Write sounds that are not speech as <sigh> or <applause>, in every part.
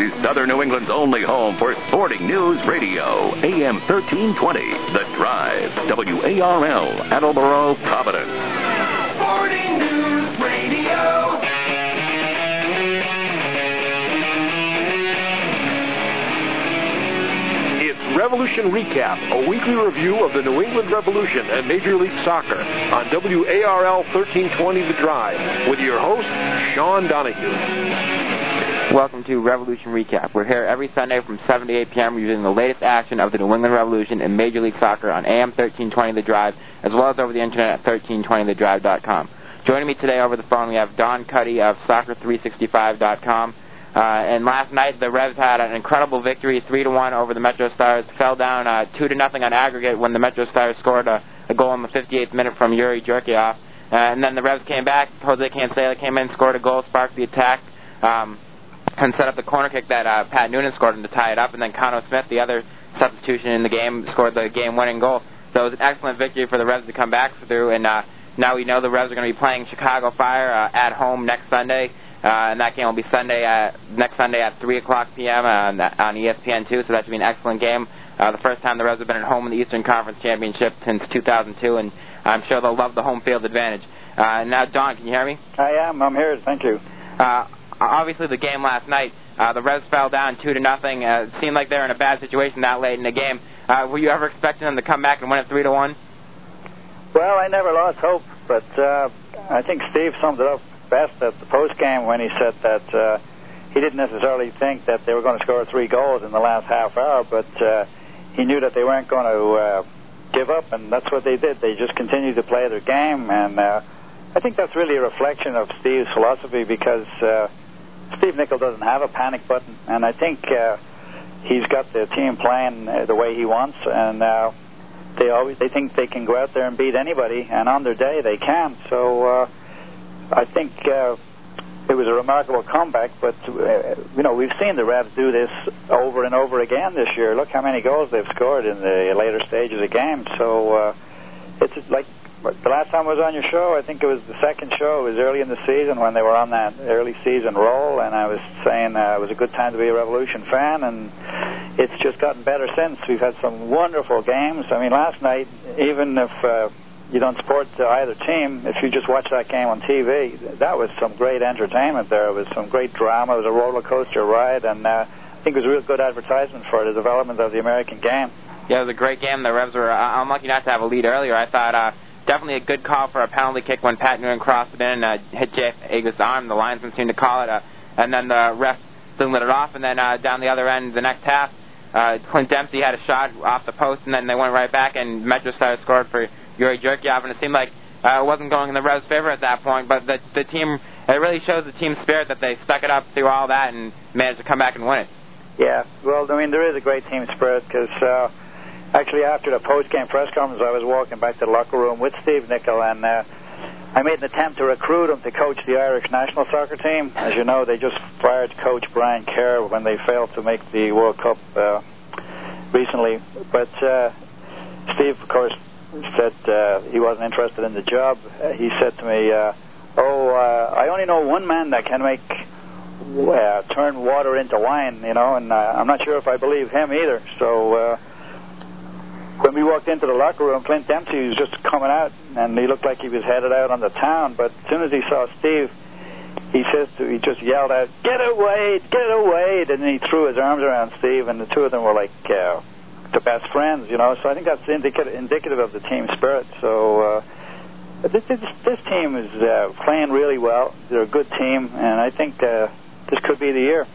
is Southern New England's only home for sporting news radio. AM 1320, The Drive. WARL, Attleboro, Providence. Sporting News Radio. It's Revolution Recap, a weekly review of the New England Revolution and Major League Soccer on WARL 1320 The Drive with your host, Sean Donahue. Welcome to Revolution Recap. We're here every Sunday from 7 to 8 p.m. reviewing the latest action of the New England Revolution in Major League Soccer on AM 1320 The Drive, as well as over the internet at 1320thedrive.com. Joining me today over the phone, we have Don Cuddy of Soccer365.com. Uh, and last night, the Revs had an incredible victory, three to one over the Metro Stars. Fell down uh, two to nothing on aggregate when the Metro Stars scored a, a goal in the 58th minute from Youri Djorkaeff. Uh, and then the Revs came back. Jose Cancela came in, scored a goal, sparked the attack, um, and set up the corner kick that uh, Pat Noonan scored to tie it up. And then Khano Smith, the other substitution in the game, scored the game-winning goal. So it was an excellent victory for the Revs to come back through. And uh, now we know the Revs are going to be playing Chicago Fire uh, at home next Sunday. Uh, and that game will be Sunday at, next Sunday at 3 o'clock p.m. on, on E ESPN2, so that should be an excellent game. Uh, the first time the Revs have been at home in the Eastern Conference Championship since 2002, and I'm sure they'll love the home field advantage. Uh, now, Don, can you hear me? I am. I'm here. Thank you. Uh, obviously, the game last night, uh, the Revs fell down two to nothing. Uh, it seemed like they were in a bad situation that late in the game. Uh, were you ever expecting them to come back and win it three to one? Well, I never lost hope, but uh, I think Steve summed it up best at the post game when he said that uh, he didn't necessarily think that they were going to score three goals in the last half hour, but uh, he knew that they weren't going to uh, give up, and that's what they did. They just continued to play their game, and uh, I think that's really a reflection of Steve's philosophy because uh, Steve Nicol doesn't have a panic button, and I think uh, he's got the team playing uh, the way he wants, and uh, they always they think they can go out there and beat anybody, and on their day they can. So uh, I think uh, it was a remarkable comeback. But uh, you know we've seen the Revs do this over and over again this year. Look how many goals they've scored in the later stages of games. So uh, it's like the last time I was on your show, I think it was the second show. It was early in the season when they were on that early season roll, and I was saying uh, it was a good time to be a Revolution fan, and it's just gotten better since. We've had some wonderful games. I mean, last night, even if uh, you don't support either team, if you just watch that game on TV, that was some great entertainment there. It was some great drama. It was a roller coaster ride, and uh, I think it was a real good advertisement for the development of the American game. Yeah, it was a great game. The Revs were uh, unlucky not to have a lead earlier. I thought uh, definitely a good call for a penalty kick when Pat Noonan crossed it in and uh, hit Jeff Agoos' arm. The linesman seemed to call it, uh, and then the ref didn't let it off. And then uh, down the other end, the next half, uh, Clint Dempsey had a shot off the post, and then they went right back, and Metro Stars scored for Youri Djorkaeff, and it seemed like uh, it wasn't going in the Revs' favor at that point. But the, the team, it really shows the team spirit that they stuck it up through all that and managed to come back and win it. Yeah, well, I mean, there is a great team spirit because uh, actually after the post-game press conference, I was walking back to the locker room with Steve Nicol, and uh, I made an attempt to recruit him to coach the Irish national soccer team. As you know, they just fired Coach Brian Kerr when they failed to make the World Cup uh, recently. But uh, Steve, of course, said uh, he wasn't interested in the job. Uh, he said to me, uh, "Oh, uh, I only know one man that can make uh, turn water into wine, you know, and uh, I'm not sure if I believe him either." So. Uh, when we walked into the locker room, Clint Dempsey was just coming out, and he looked like he was headed out on the town. But as soon as he saw Steve, he says to, he just yelled out, "Get away! Get away!" And then he threw his arms around Steve, and the two of them were like uh, the best friends, you know. So I think that's indicative, indicative of the team spirit. So uh, this, this this team is uh, playing really well. They're a good team, and I think uh, this could be the year.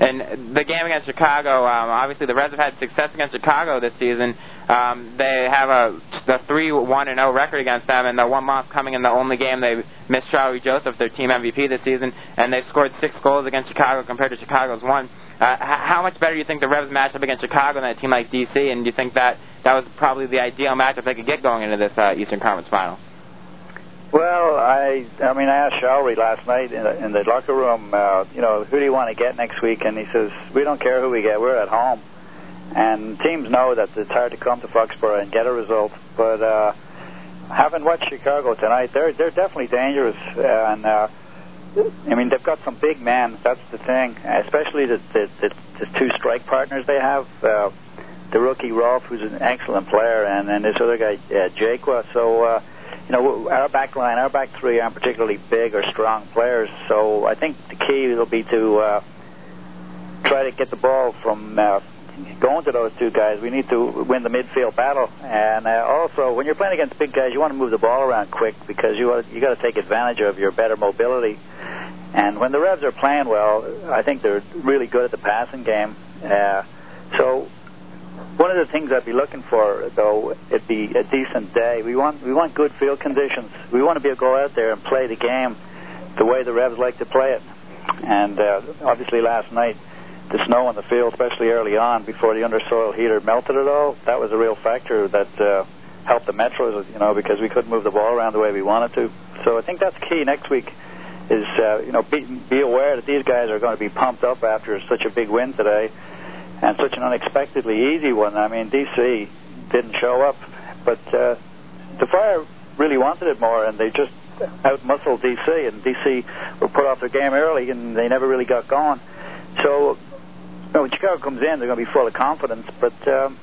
And the game against Chicago, um, obviously the Reds have had success against Chicago this season. Um, they have a the three one and zero record against them, and the one loss coming in the only game they missed Shalrie Joseph, their team MVP this season, and they've scored six goals against Chicago compared to Chicago's one. Uh, how much better do you think the Revs match up against Chicago than a team like DC? And do you think that that was probably the ideal matchup they could get going into this uh, Eastern Conference final? Well, I I mean, I asked Shalrie last night in the, in the locker room, uh, you know, who do you want to get next week? And he says, we don't care who we get, we're at home. And teams know that it's hard to come to Foxborough and get a result. But uh, having watched Chicago tonight, they're they're definitely dangerous. And uh, I mean, they've got some big men. That's the thing, especially the the, the, the two strike partners they have. Uh, the rookie Rolfe, who's an excellent player, and then this other guy uh, Jaqua. So, uh, you know, our back line, our back three aren't particularly big or strong players. So, I think the key will be to uh, try to get the ball from uh, going to those two guys. We need to win the midfield battle, and uh, also when you're playing against big guys, you want to move the ball around quick because you want, you got to take advantage of your better mobility. And when the Revs are playing well, I think they're really good at the passing game. Uh, so one of the things I'd be looking for, though, it'd be a decent day. We want we want good field conditions. We want to be able to go out there and play the game the way the Revs like to play it. And uh, obviously, last night the snow on the field, especially early on before the undersoil heater melted it all, that was a real factor that uh, helped the Metros, you know, because we couldn't move the ball around the way we wanted to. So I think that's key next week. Is uh, you know be, be aware that these guys are going to be pumped up after such a big win today, and such an unexpectedly easy one. I mean, DC didn't show up, but uh, the Fire really wanted it more, and they just outmuscled DC, and DC were put off their game early, and they never really got going. So no, when Chicago comes in, they're going to be full of confidence. But um,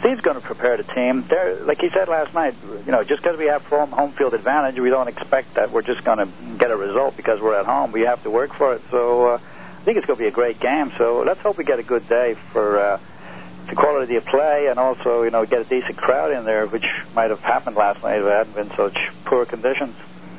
Steve's going to prepare the team. They're, like he said last night, you know, just because we have home, home field advantage, we don't expect that we're just going to get a result because we're at home. We have to work for it. So uh, I think it's going to be a great game. So let's hope we get a good day for uh, the quality of play and also, you know, get a decent crowd in there, which might have happened last night if it hadn't been such poor conditions.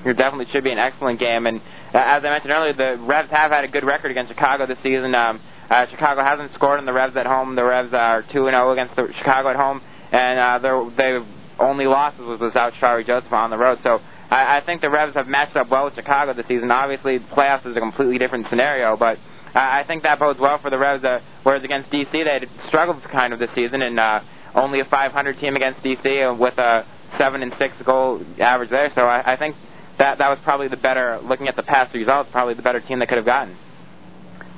It definitely should be an excellent game. And uh, as I mentioned earlier, the Revs have had a good record against Chicago this season. Um, uh, Chicago hasn't scored in the Revs at home. The Revs are 2 0 against the Chicago at home, and uh, they've only losses was without Shalrie Joseph on the road. So I, I think the Revs have matched up well with Chicago this season. Obviously, playoffs is a completely different scenario, but uh, I think that bodes well for the Revs. Uh, whereas against DC, they had struggled kind of this season, and uh, only a 500 team against DC with a seven and six goal average there. So I, I think that that was probably the better, looking at the past results, probably the better team they could have gotten.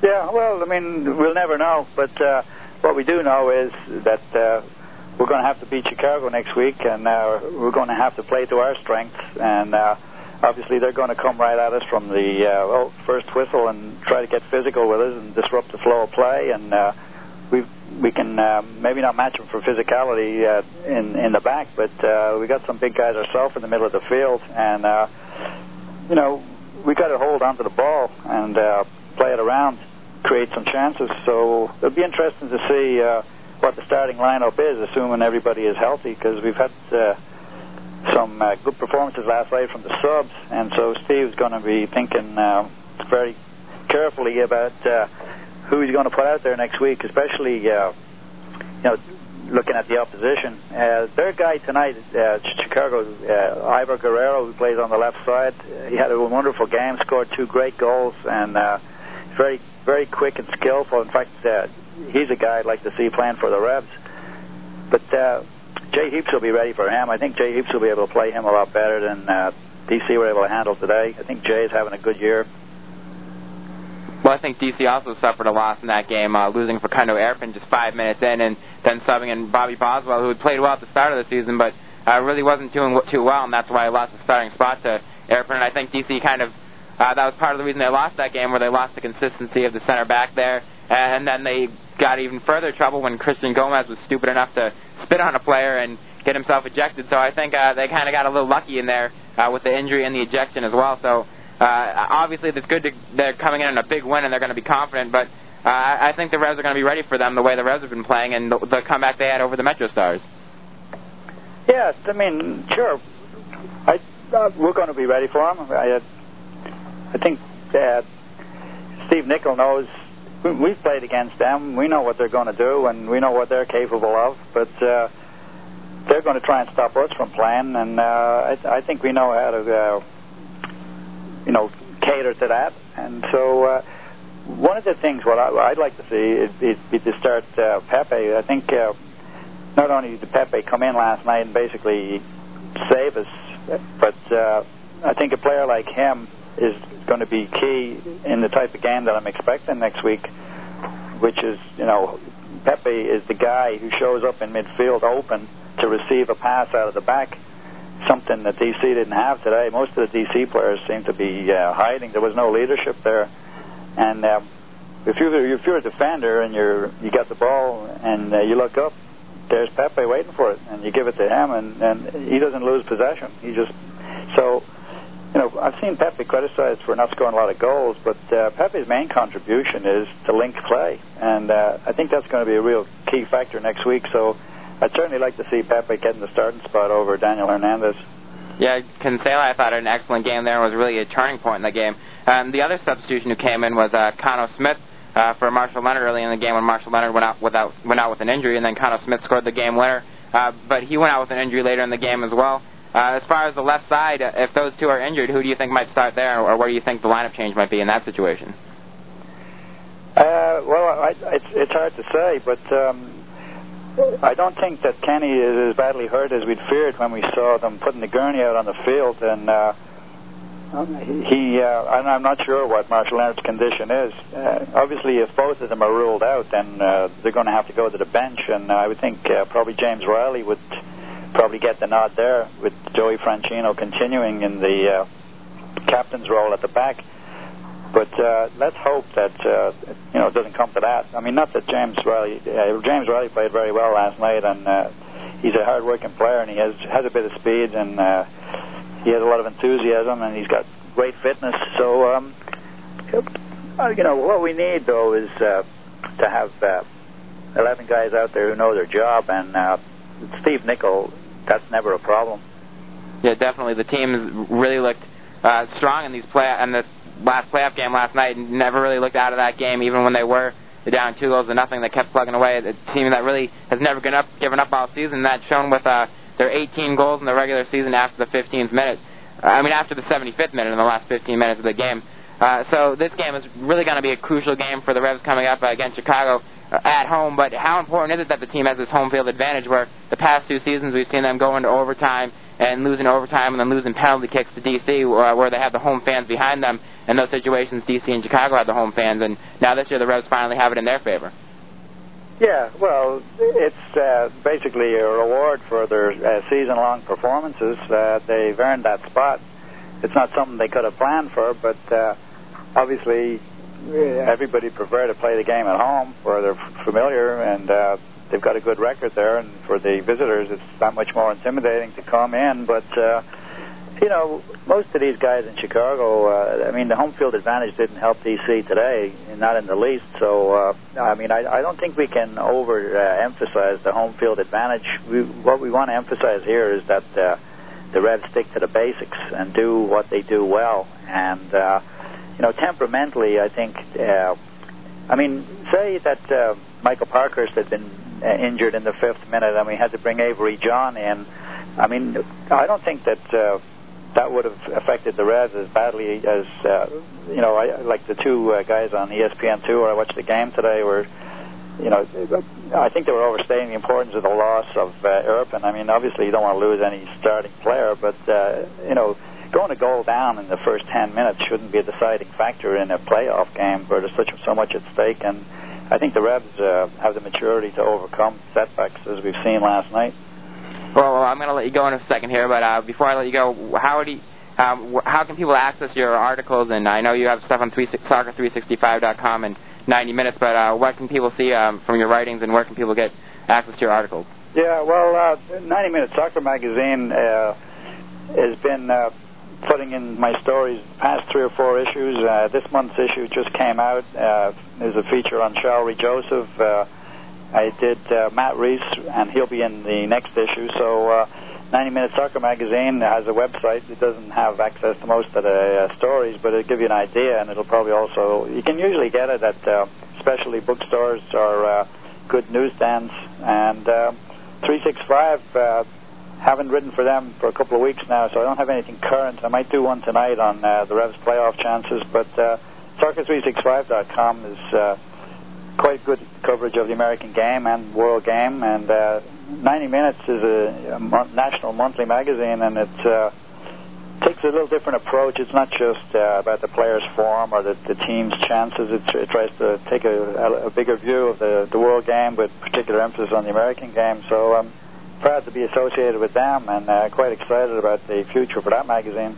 Yeah, well, I mean, we'll never know, but uh, what we do know is that uh, we're going to have to beat Chicago next week, and uh, we're going to have to play to our strengths. And uh, obviously, they're going to come right at us from the uh, well, first whistle and try to get physical with us and disrupt the flow of play. And uh, we we can uh, maybe not match them for physicality uh, in in the back, but uh, we got some big guys ourselves in the middle of the field, and uh, you know we got to hold on to the ball and uh, play it around create some chances. So it'll be interesting to see uh, what the starting lineup is, assuming everybody is healthy, because we've had uh, some uh, good performances last night from the subs, and so Steve's going to be thinking uh, very carefully about uh, who he's going to put out there next week, especially uh, you know looking at the opposition. Uh, their guy tonight, uh, Chicago, uh, Ivan Guerrero, who plays on the left side, he had a wonderful game, scored two great goals, and uh, very very quick and skillful. In fact, uh, he's a guy I'd like to see playing for the Revs. But uh, Jay Heaps will be ready for him. I think Jay Heaps will be able to play him a lot better than uh, DC were able to handle today. I think Jay is having a good year. Well, I think DC also suffered a loss in that game, uh, losing for Facundo Erpen just five minutes in, and then subbing in Bobby Boswell, who had played well at the start of the season, but uh, really wasn't doing too well, and that's why he lost the starting spot to Erpin. And I think DC kind of uh, that was part of the reason they lost that game, where they lost the consistency of the center back there. And then they got even further trouble when Christian Gomez was stupid enough to spit on a player and get himself ejected. So I think uh, they kind of got a little lucky in there uh, with the injury and the ejection as well. So uh, obviously, it's good to, they're coming in on a big win and they're going to be confident. But uh, I think the Revs are going to be ready for them the way the Revs have been playing and the, the comeback they had over the Metro Stars. Yes, I mean, sure. I, uh, we're going to be ready for them. I, I think that Steve Nicol knows we've played against them. We know what they're going to do, and we know what they're capable of. But uh, they're going to try and stop us from playing, and uh, I, I think we know how to, uh, you know, cater to that. And so, uh, one of the things what, I, I'd like to see is, is, to start uh, Pepe. I think uh, not only did Pepe come in last night and basically save us, but uh, I think a player like him is going to be key in the type of game that I'm expecting next week, which is, you know, Pepe is the guy who shows up in midfield open to receive a pass out of the back. something that DC didn't have today. Most of the DC players seem to be uh, hiding. There was no leadership there, and uh, if you're if you're a defender and you're you got the ball and uh, you look up, there's Pepe waiting for it, and you give it to him, and and he doesn't lose possession. He just so. You know, I've seen Pepe criticized for not scoring a lot of goals, but uh, Pepe's main contribution is to link play, and uh, I think that's going to be a real key factor next week. So I'd certainly like to see Pepe getting the starting spot over Daniel Hernandez. Yeah, Cancela, I thought, had an excellent game there and was really a turning point in the game. Um, the other substitution who came in was uh, Khano Smith uh, for Marshall Leonard early in the game when Marshall Leonard went out without went out with an injury, and then Khano Smith scored the game winner. Uh, but he went out with an injury later in the game as well. Uh, as far as the left side, uh, if those two are injured, who do you think might start there, or where do you think the lineup change might be in that situation? Uh, well, I, it's it's hard to say, but um, I don't think that Kenny is as badly hurt as we'd feared when we saw them putting the gurney out on the field, and uh, he. Uh, I'm, not sure what Marshall Leonard's condition is. Uh, obviously, if both of them are ruled out, then uh, they're going to have to go to the bench, and uh, I would think uh, probably James Riley would probably get the nod there, with Joey Franchino continuing in the uh, captain's role at the back. But uh, let's hope that uh, you know it doesn't come to that. I mean, not that James Riley uh, James Riley played very well last night, and uh, he's a hard-working player, and he has has a bit of speed, and uh, he has a lot of enthusiasm, and he's got great fitness. So, um, uh, you know, what we need though is uh, to have uh, 11 guys out there who know their job, and uh, Steve Nicol, that's never a problem. Yeah, definitely. The team really looked uh, strong in these play in this last playoff game last night. and Never really looked out of that game, even when they were down two goals to nothing. They kept plugging away. A team that really has never given up, given up all season. That's shown with uh, their 18 goals in the regular season after the 15th minute. Uh, I mean, after the 75th minute in the last 15 minutes of the game. Uh, so this game is really going to be a crucial game for the Revs coming up against Chicago uh, at home. But how important is it that the team has this home field advantage? Where the past two seasons we've seen them go into overtime and losing overtime and then losing penalty kicks to DC, uh, where they have the home fans behind them. In those situations, DC and Chicago had the home fans, and now this year the Revs finally have it in their favor. Yeah, well, it's uh, basically a reward for their uh, season-long performances. Uh, they've earned that spot. It's not something they could have planned for, but uh, obviously everybody prefer to play the game at home where they're familiar and uh, they've got a good record there. And for the visitors, it's that much more intimidating to come in. But uh, you know, most of these guys in Chicago, uh, I mean, the home field advantage didn't help DC today, not in the least. So, uh, I mean, I, I don't think we can over uh, the home field advantage. We, what we want to emphasize here is that uh, the Reds stick to the basics and do what they do well. And, uh, you know, temperamentally, I think, uh, I mean, say that uh, Michael Parkhurst had been uh, injured in the fifth minute and we had to bring Avery John in. I mean, I don't think that. Uh, that would have affected the Reds as badly as uh, you know, I, like the two uh, guys on ESPN two, where I watched the game today, were you know, I think they were overstating the importance of the loss of uh, Erpen. I mean, obviously you don't want to lose any starting player, but uh, you know, going a goal down in the first ten minutes shouldn't be a deciding factor in a playoff game where there's such so much at stake. And I think the Reds uh, have the maturity to overcome setbacks as we've seen last night. Well, I'm going to let you go in a second here, but uh, before I let you go, how do you, um, how can people access your articles? And I know you have stuff on 3, soccer365.com and 90 Minutes, but uh, what can people see um, from your writings, and where can people get access to your articles? Yeah, well, uh, 90 Minutes Soccer Magazine uh, has been uh, putting in my stories past three or four issues. Uh, this month's issue just came out. Uh, there's a feature on Shalrie Joseph. Uh, I did uh, Matt Reis, and he'll be in the next issue. So, uh, 90 Minute Soccer Magazine has a website. It doesn't have access to most of the uh, stories, but it'll give you an idea, and it'll probably also, you can usually get it at uh, specialty bookstores or uh, good newsstands. And uh, 365, uh, haven't written for them for a couple of weeks now, so I don't have anything current. I might do one tonight on uh, the Revs playoff chances, but uh, soccer365.com is. Uh, quite good coverage of the American game and world game. And uh, 90 Minutes is a, a mon- national monthly magazine, and it uh, takes a little different approach. It's not just uh, about the player's form or the, the team's chances. It, it tries to take a, a, a bigger view of the, the world game with particular emphasis on the American game. So um, proud to be associated with them and uh, quite excited about the future for that magazine.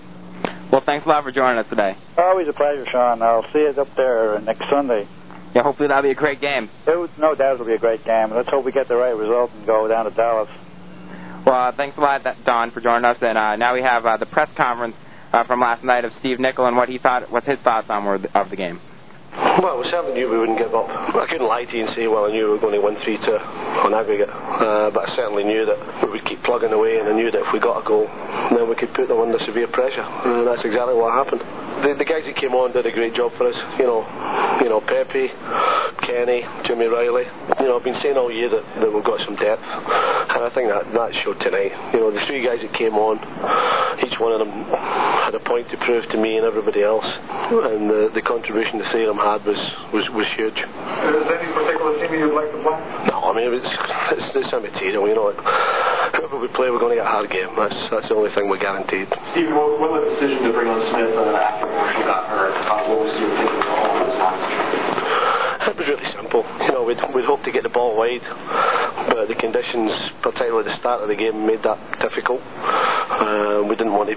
Well, thanks a lot for joining us today. Always a pleasure, Sean. I'll see you up there next Sunday. Yeah, hopefully that'll be a great game. It, no doubt it'll be a great game. Let's hope we get the right result and go down to Dallas. Well, uh, thanks a lot, Don, for joining us. And uh, now we have uh, the press conference uh, from last night of Steve Nicol and what he thought, what his thoughts on were of the game. Well, we certainly knew we wouldn't give up. <laughs> I couldn't lie to you and say, well, I knew we were going to win 3 2 on aggregate. Uh, but I certainly knew that we would keep plugging away, and I knew that if we got a goal, then we could put them under severe pressure. And that's exactly what happened. The, the guys that came on did a great job for us. You know, you know, Pepe, Kenny, Jimmy Riley. You know, I've been saying all year that, that we've got some depth, and I think that that showed tonight. You know, the three guys that came on, each one of them had a point to prove to me and everybody else, and the, the contribution the three of them had was, was, was huge. Is there any particular team you'd like to play? No, mean it's it's, it's immaterial. You know, whoever we play, we're going to get a hard game. That's that's the only thing we're guaranteed. Steve, what, what the decision to bring on Smith uh, after Marshall got hurt? Uh, what was your thinking along those lines? It was really simple. You know, we'd, we'd hoped to get the ball wide, but the conditions, particularly at the start of the game, made that difficult. Uh, we didn't want to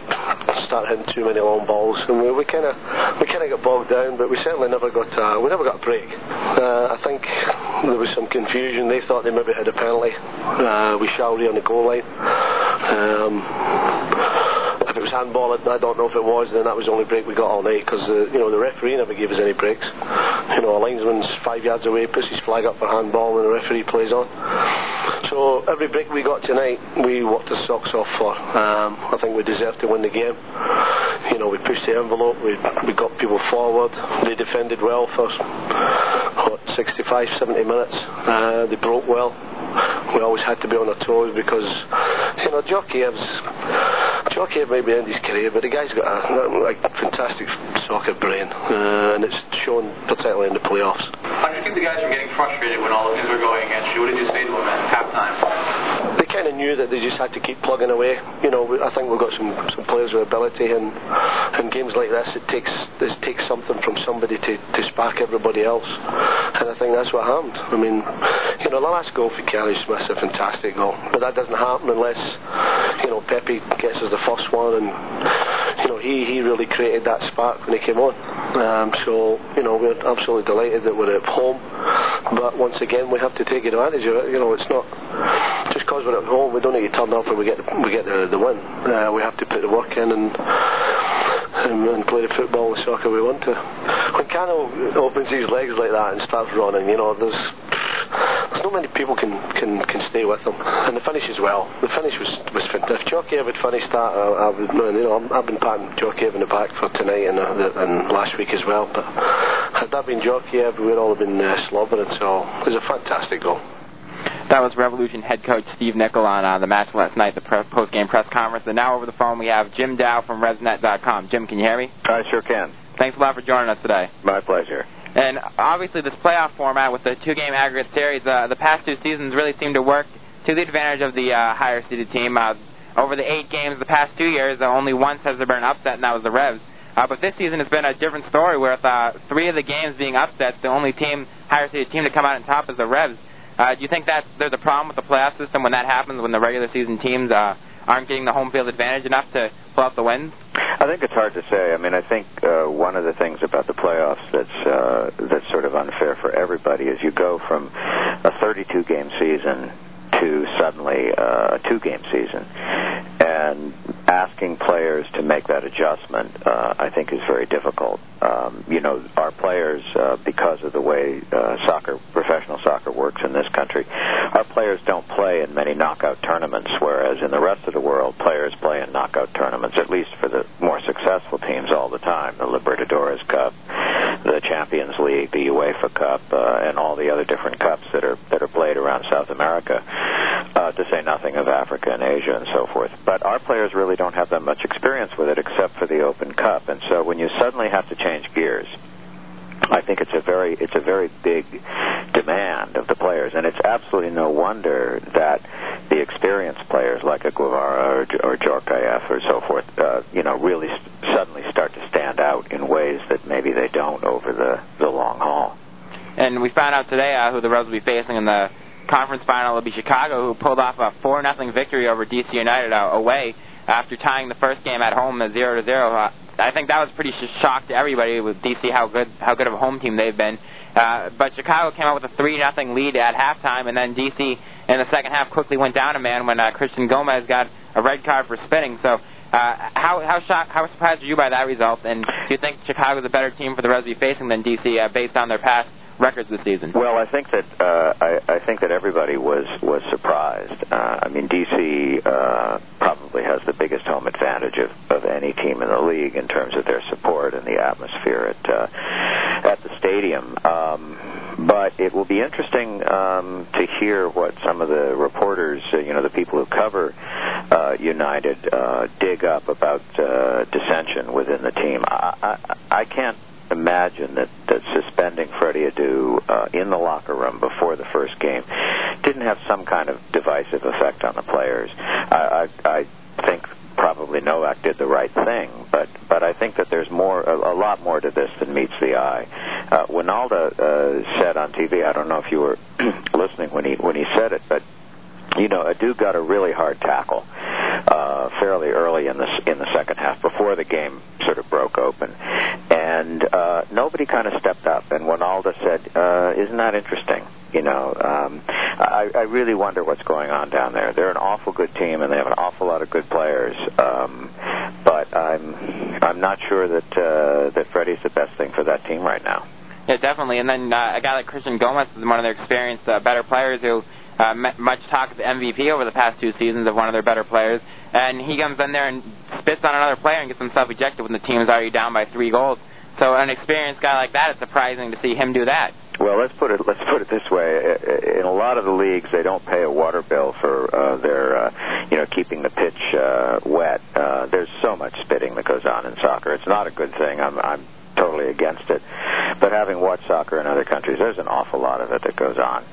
start hitting too many long balls, and we kind of we kind of got bogged down. But we certainly never got uh, we never got a break. Uh, I think <laughs> there was some confusion. They thought they maybe had a penalty. Uh, we Shawry on the goal line. Um, if it was handball, I don't know if it was. Then that was the only break we got all night because uh, you know the referee never gave us any breaks. You know, a linesman's five yards away, puts his flag up for handball, and the referee plays on. So every break we got tonight, we worked the socks off for. Um, I think we deserved to win the game. You know, we pushed the envelope. We we got people forward. They defended well for what 65, 70 minutes. Uh, they broke well. We always had to be on our toes because you know jockey Djorkaeff's Djorkaeff may be in his career, but the guy's got a like fantastic soccer brain, uh, and it's shown particularly in the playoffs. How did you keep the guys from getting frustrated when all the things were going against you? What did you say to them at halftime? They kind of knew that they just had to keep plugging away. You know, I think we've got some, some players with ability, and in games like this, it takes it takes something from somebody to, to spark everybody else, and I think that's what happened. I mean, you know, the last goal for Kelly Smith's a fantastic goal, but that doesn't happen unless you know Pepe gets us the first one, and you know he he really created that spark when he came on. Um, so you know we're absolutely delighted that we're at home, but once again we have to take advantage of it. You know, it's not just because we're at home we don't need to turn up and we get we get the, the win. Uh, we have to put the work in and. And, play the football and soccer we want to. When Khano opens his legs like that and starts running, you know, there's not many people can, can, can stay with them. And the finish as well. The finish was was fantastic. If Djorkaeff had finished that, I, I would, you know, I'm- I've been patting Djorkaeff in the back for tonight and, uh, the, and last week as well. But had that been Djorkaeff, we'd all have been uh, slobbering. So it was a fantastic goal. That was Revolution head coach Steve Nicol on uh, the match last night, the pre- post-game press conference. And now over the phone we have Jim Dow from RevsNet.com. Jim, can you hear me? I sure can. Thanks a lot for joining us today. My pleasure. And obviously, this playoff format with the two-game aggregate series, uh, the past two seasons really seemed to work to the advantage of the uh, higher-seeded team. Uh, over the eight games the past two years, uh, only once has there been an upset, and that was the Revs. Uh, but this season has been a different story, with uh, three of the games being upsets. The only team, higher-seeded team to come out on top is the Revs. Uh, do you think that there's a problem with the playoff system when that happens, when the regular season teams uh, aren't getting the home field advantage enough to pull out the wins? I think it's hard to say. I mean, I think uh, one of the things about the playoffs that's uh, that's sort of unfair for everybody is you go from a 32 game season to suddenly uh, a two game season, and asking players to make that adjustment, uh, I think, is very difficult. Um, you know, our players, uh, because of the way uh, soccer, professional soccer works in this country, our players don't play in many knockout tournaments, whereas in the rest of the world, players play in knockout tournaments, at least for the more successful teams all the time. The Libertadores Cup, the Champions League, the UEFA Cup, uh, and all the other different cups that are that are played around South America. Uh, to say nothing of Africa and Asia and so forth. But our players really don't have that much experience with it, except for the Open Cup. And so when you suddenly have to change gears, I think it's a very it's a very big demand of the players, and it's absolutely no wonder that the experienced players like a Guevara or, or Djorkaeff or so forth, uh, you know, really s- suddenly start to stand out in ways that maybe they don't over the the long haul. And we found out today uh, who the Revs will be facing in the conference final will be Chicago, who pulled off a four nothing victory over DC United uh, away after tying the first game at home at zero to zero. I think that was pretty sh- shock to everybody with DC how good how good of a home team they've been. Uh, but Chicago came out with a three nothing lead at halftime, and then DC in the second half quickly went down a man when uh, Christian Gomez got a red card for spitting. So. Uh, how how shocked, how surprised are you by that result? And do you think Chicago's a better team for the Reds to be facing than DC uh, based on their past records this season? Well, I think that uh, I, I think that everybody was was surprised. Uh, I mean, DC uh, probably has the biggest home advantage of, of any team in the league in terms of their support and the atmosphere at uh, at the stadium. Um, but it will be interesting um, to hear what some of the reporters, uh, you know, the people who cover uh, United, uh, dig up about uh, dissension within the team. I, I, I can't imagine that, that suspending Freddie Adu uh, in the locker room before the first game didn't have some kind of divisive effect on the players. I, I, I think probably Nowak did the right thing, but but I think that there's more, a, a lot more to this than meets the eye. Uh, Wynalda uh, said on TV, I don't know if you were <clears throat> listening when he when he said it, but you know, Adu got a really hard tackle uh, fairly early in the in the second half before the game sort of broke open, and uh, nobody kind of stepped up. And Wynalda said, uh, "Isn't that interesting?" You know, um, I, I really wonder what's going on down there. They're an awful good team, and they have an awful lot of good players. Um, but I'm I'm not sure that uh, that Freddie's the best thing for that team right now. Yeah, definitely. And then uh, a guy like Christian Gomez is one of their experienced, uh, better players who uh, much talk of MVP over the past two seasons of one of their better players. And he comes in there and spits on another player and gets himself ejected when the team's already down by three goals. So an experienced guy like that, it's surprising to see him do that. Well, let's put it let's put it this way. In a lot of the leagues, they don't pay a water bill for uh, their uh, you know keeping the pitch uh, wet. Uh, there's so much spitting that goes on in soccer. It's not a good thing. I'm I'm totally against it. But having watched soccer in other countries, there's an awful lot of it that goes on.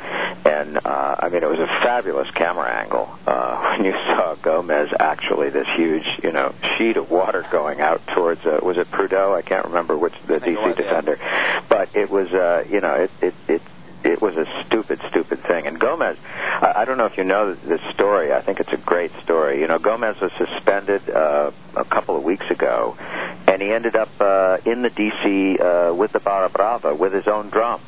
And uh, I mean, it was a fabulous camera angle uh, <laughs> when you saw Gomez actually this huge, you know, sheet of water going out towards uh, was it Prideaux? I can't remember which the DC was, defender, yeah. but it was uh, you know it it it it was a stupid, stupid thing. And Gomez, I, I don't know if you know this story. I think it's a great story. You know, Gomez was suspended uh, a couple of weeks ago, and he ended up uh, in the D.C. Uh, with the Barra Brava with his own drum.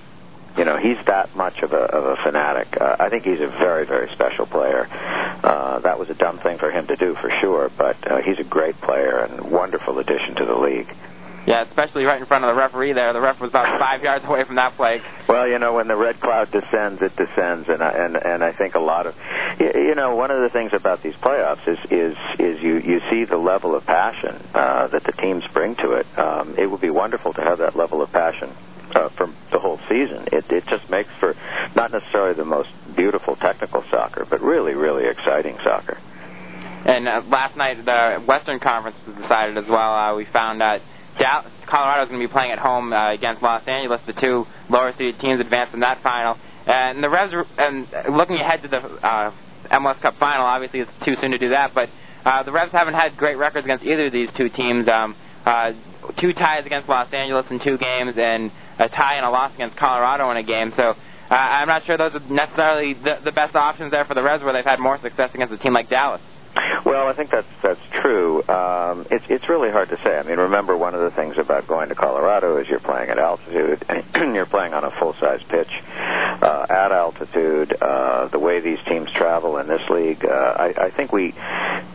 You know, he's that much of a, of a fanatic. Uh, I think he's a very, very special player. Uh, that was a dumb thing for him to do, for sure, but uh, he's a great player and wonderful addition to the league. Yeah, especially right in front of the referee there. The ref was about <coughs> five yards away from that play. Well, you know, when the red cloud descends, it descends, and I, and and I think a lot of, you know, one of the things about these playoffs is is is you you see the level of passion uh, that the teams bring to it. Um, it would be wonderful to have that level of passion uh, for the whole season. It it just makes for not necessarily the most beautiful technical soccer, but really really exciting soccer. And uh, last night the Western Conference was decided as well. Uh, we found out. Dallas, Colorado's going to be playing at home uh, against Los Angeles. The two lower seeded teams advanced in that final. And the Revs, and looking ahead to the uh, MLS Cup final, obviously it's too soon to do that, but uh, the Revs haven't had great records against either of these two teams. Um, uh, two ties against Los Angeles in two games, and a tie and a loss against Colorado in a game. So uh, I'm not sure those are necessarily the, the best options there for the Revs, where they've had more success against a team like Dallas. Well, I think that's that's true. Um, it's it's really hard to say. I mean, remember one of the things about going to Colorado is you're playing at altitude <clears throat> and you're playing on a full size pitch uh, at altitude. Uh, the way these teams travel in this league, uh, I, I think we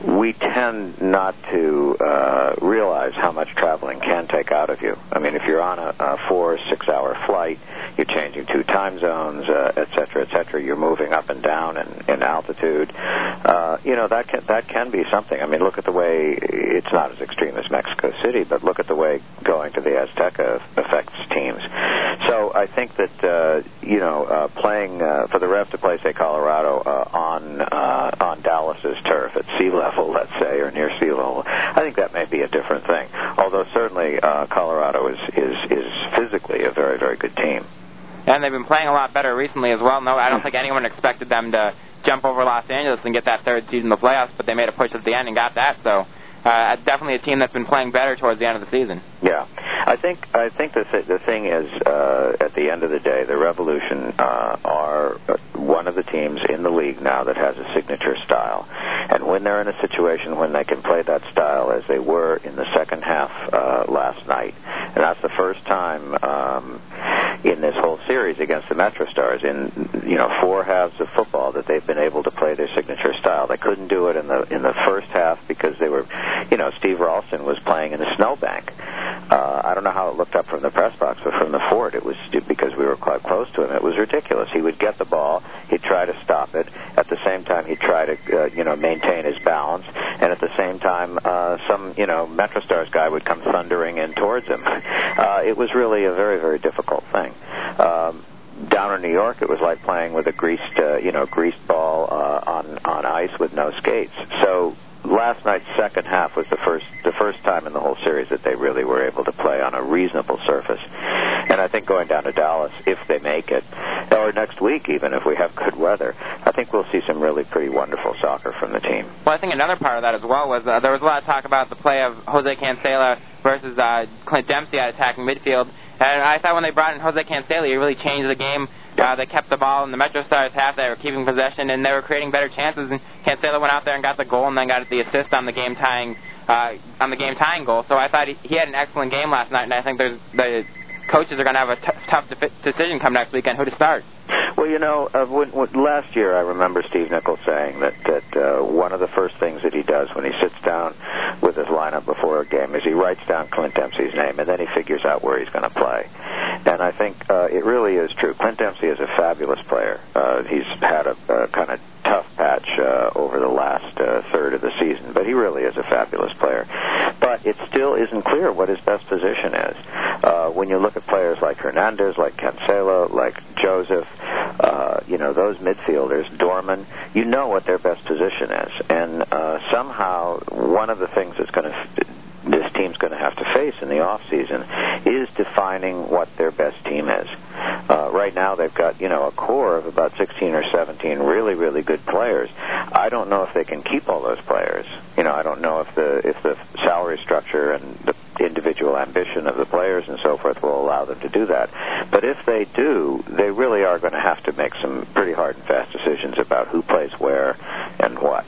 we tend not to uh, realize how much traveling can take out of you. I mean, if you're on a, a four six hour flight, you're changing two time zones, uh, et cetera, et cetera. You're moving up and down in, in altitude. Uh, you know that can that can be something. I mean, look at the way it's not as extreme as Mexico City, but look at the way going to the Azteca affects teams. So I think that uh, you know uh, playing uh, for the Rev to play, say Colorado, uh, on uh, on Dallas's turf at sea <laughs> level, let's say, or near sea level, I think that may be a different thing. Although certainly uh, Colorado is is is physically a very very good team. And they've been playing a lot better recently as well. No, I don't think anyone expected them to jump over Los Angeles and get that third seed in the playoffs, but they made a push at the end and got that. So uh, definitely a team that's been playing better towards the end of the season. Yeah, I think I think the th- the thing is uh, at the end of the day, the Revolution uh, are one of the teams in the league now that has a signature style. And when they're in a situation when they can play that style as they were in the second half uh, last night, and that's the first time um, in this whole series against the Metro Stars in you know four halves of football that they've been able to play their signature style. They couldn't do it in the in the first half because they were, you know, Steve Ralston was playing in a snowbank. Uh, I don't know how it looked up from the press box, but from the fort, it was because we were quite close to him. It was ridiculous. He would get the ball, he'd try to stop it. At the same time, he'd try to, uh, you know, maintain his balance, and at the same time, uh, some, you know, MetroStars guy would come thundering in towards him. <laughs> Uh, it was really a very, very difficult thing. Um, down in New York, it was like playing with a greased, uh, you know, greased ball uh, on on ice with no skates. So last night's second half was the first the first time in the whole series that they really were able to play on a reasonable surface. And I think going down to Dallas, if they make it, or next week even if we have good weather, I think we'll see some really pretty wonderful soccer from the team. Well, I think another part of that as well was uh, there was a lot of talk about the play of Jose Cancela versus uh, Clint Dempsey at attacking midfield. And I thought when they brought in Jose Cancela, he really changed the game. Uh, they kept the ball in the Metro Stars half. They were keeping possession, and they were creating better chances. And Cancela went out there and got the goal, and then got the assist on the game tying uh, on the game tying goal. So I thought he, he had an excellent game last night, and I think there's the coaches are going to have a t- tough de- decision come next weekend who to start. Well, you know, uh, when, when, last year I remember Steve Nichols saying that that uh, one of the first things that he does when he sits down with his lineup before a game is he writes down Clint Dempsey's name and then he figures out where he's going to play. And I think uh, it really is true. Clint Dempsey is a fabulous player. Uh, he's had a, a kind of tough patch uh, over the last uh, third of the season, but he really is a fabulous player. It still isn't clear what his best position is. Uh, when you look at players like Hernandez, like Cancela, like Joseph, uh, you know, those midfielders, Dorman, you know what their best position is. And uh, somehow, one of the things that's going to this team's going to have to face in the off season is defining what their best team is. Uh, right now, they've got you know a core of about 16 or 17 really really good players. I don't know if they can keep all those players. You know, I don't know if the if the salary structure and the individual ambition of the players and so forth will allow them to do that. But if they do, they really are going to have to make some pretty hard and fast decisions about who plays where and what.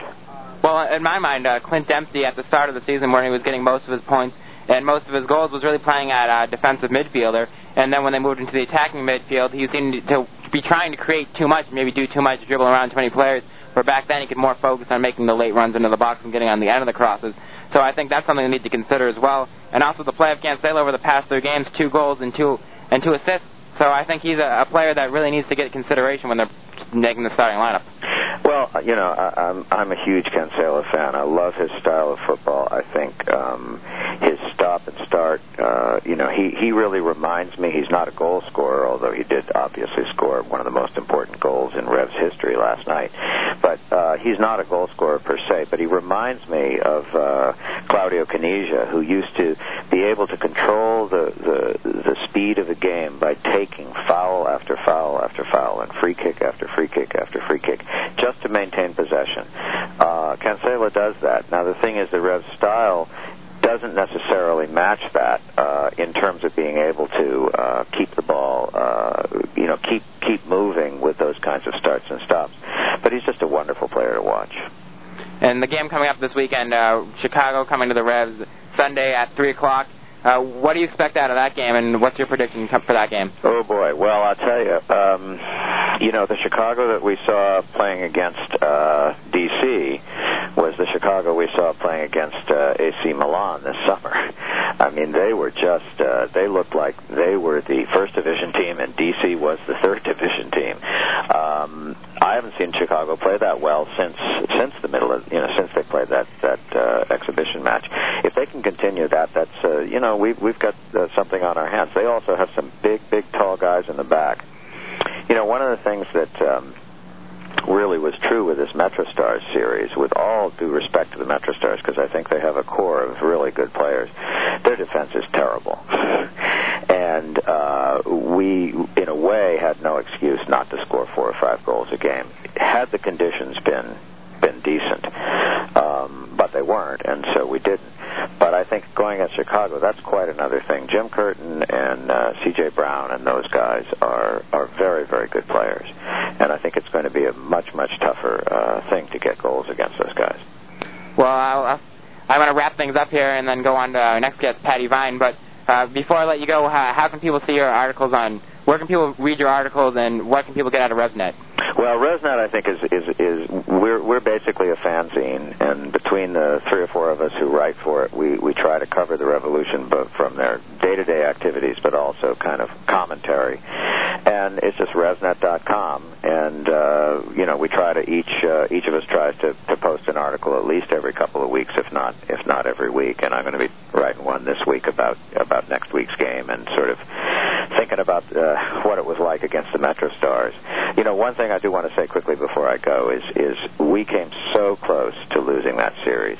Well, in my mind, uh, Clint Dempsey at the start of the season, when he was getting most of his points and most of his goals, was really playing at uh, defensive midfielder. And then when they moved into the attacking midfield, he seemed to be trying to create too much, maybe do too much, dribble around too many players. Where back then he could more focus on making the late runs into the box and getting on the end of the crosses. So I think that's something we need to consider as well. And also the play of Cancela over the past three games, two goals and two and two assists. So I think he's a, a player that really needs to get consideration when they're making the starting lineup. Well, you know, I, I'm I'm a huge Cancela fan. I love his style of football. I think um, his stop and start. Uh, you know, he he really reminds me. He's not a goal scorer, although he did obviously score one of the most important goals in Rev's history last night. But uh, he's not a goal scorer per se. But he reminds me of uh, Claudio Caniggia, who used to be able to control the the the speed of the game by taking foul after foul after foul and free kick after free kick after free kick just to maintain possession. Uh, Cancela does that. Now, the thing is, the Rev style doesn't necessarily match that uh, in terms of being able to uh, keep the ball, uh, you know, keep keep moving with those kinds of starts and stops. But he's just a wonderful player to watch. And the game coming up this weekend, uh, Chicago coming to the Revs Sunday at three o'clock. Uh, what do you expect out of that game, and what's your prediction for that game? Oh boy! Well, I'll tell you. Um, you know, the Chicago that we saw playing against uh, DC was the Chicago we saw playing against uh, AC Milan this summer. <laughs> I mean, they were just uh, they looked like they were the first division team, and DC was the third <laughs> division team. Um, I haven't seen Chicago play that well since since the middle of you know since they played that that uh, exhibition match. If they can continue that, that's uh, you know we've we've got uh, something on our hands. They also have some big big tall guys in the back. You know, one of the things that um, really was true with this MetroStars series, with all due respect to the MetroStars, because I think they have a core of really good players, their defense is terrible. and uh, we, in a way, had no excuse not to score four or five goals a game. Had the conditions been been decent, um, but they weren't, and so we didn't. But I think going at Chicago, that's quite another thing. Jim Curtin and uh, C.J. Brown and those guys are are very very good players, and I think it's going to be a much much tougher uh, thing to get goals against those guys. Well, I'll, I'm going to wrap things up here and then go on to our next guest, Patty Vine. But uh, before I let you go, how, how can people see your articles on? Where can people read your articles, and what can people get out of RevsNet? Well, RevsNet, I think, is is is we're we're basically a fanzine, and between the three or four of us who write for it, we we try to cover the revolution, but from their day-to-day activities, but also kind of commentary. And it's just RevsNet.com, and uh, you know we try to each uh, each of us tries to to post an article at least every couple of weeks, if not if not every week. And I'm going to be writing one this week about about next week's game and sort of thinking about uh, what it was like against the Metro Stars. You know, one thing I do want to say quickly before I go is is we came so close to losing that series.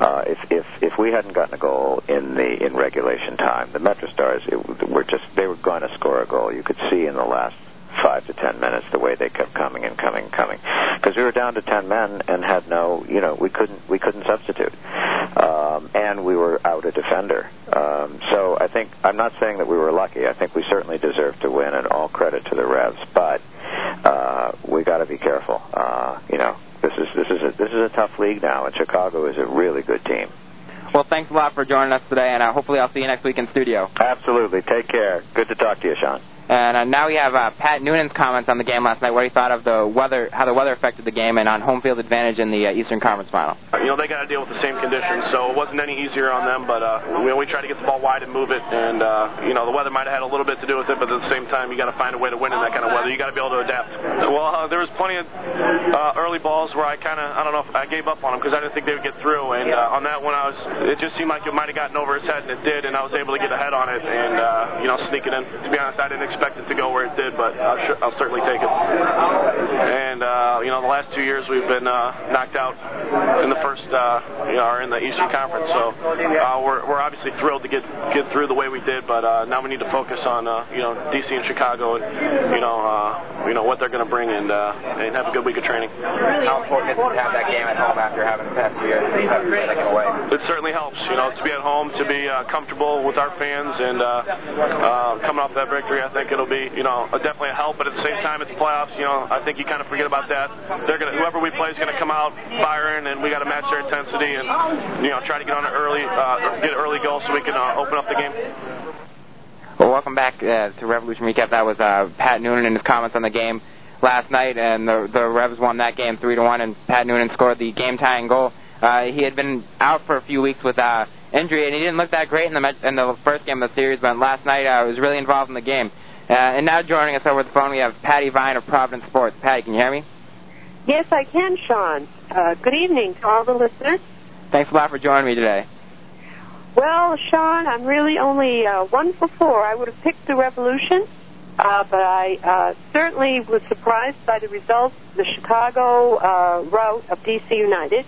Uh, if if if we hadn't gotten a goal in the in regulation time, the Metro Stars it, were just they were going to score a goal. You could see in the last five to ten minutes the way they kept coming and coming and coming because we were down to ten men and had no you know we couldn't we couldn't substitute um, and we were out a defender um, so I think I'm not saying that we were lucky I think we certainly deserved to win and all credit to the Revs but uh, we got to be careful uh, you know this is this is a, this is a tough league now and Chicago is a really good team well, thanks a lot for joining us today, and uh, hopefully I'll see you next week in studio. Absolutely. Take care. Good to talk to you, Sean. And uh, now we have uh, Pat Noonan's comments on the game last night, what he thought of the weather, how the weather affected the game, and on home field advantage in the uh, Eastern Conference Final. You know, they got to deal with the same conditions, so it wasn't any easier on them. But uh, we, we tried to get the ball wide and move it, and uh, you know, the weather might have had a little bit to do with it, but at the same time, you got to find a way to win in that kind of weather. You got to be able to adapt. Well, uh, there was plenty of uh, early balls where I kind of, I don't know, if I gave up on them because I didn't think they would get through. And uh, on that one, I was, it just seemed like it might have gotten over his head, and it did, and I was able to get ahead on it and uh, you know, sneak it in. To be honest, I didn't expect it to go where it did, but I'll, sh- I'll certainly take it. And uh, you know, the last two years we've been uh, knocked out in the first, uh, you know, or in the Eastern Conference. So uh, we're we're obviously thrilled to get get through the way we did, but uh, now we need to focus on uh, you know DC and Chicago and you know uh, you know what they're going to bring and uh, and have a good week of training. How important is it to have that game at home after having the past two years taken away? It certainly helps, you know, to be at home, to be uh, comfortable with our fans, and uh, uh, coming off that victory, I think it'll be, you know, definitely a help. But at the same time, it's playoffs. You know, I think you kind of forget about that. They're gonna, whoever we play is going to come out firing, and we got to match their intensity, and you know, try to get on an early, uh, get an early goal so we can uh, open up the game. Well, welcome back uh, to Revolution Recap. That was uh, Pat Noonan and his comments on the game last night, and the the Revs won that game three to one, and Pat Noonan scored the game tying goal. Uh, he had been out for a few weeks with uh, injury, and he didn't look that great in the in the first game of the series. But last night, uh, was really involved in the game. Uh, and now joining us over the phone, we have Patty Vine of Providence Sports. Patty, can you hear me? Yes, I can, Sean. Uh, good evening to all the listeners. Thanks a lot for joining me today. Well, Sean, I'm really only uh, one for four. I would have picked the Revolution, uh, but I uh, certainly was surprised by the results, the Chicago uh, rout of DC United.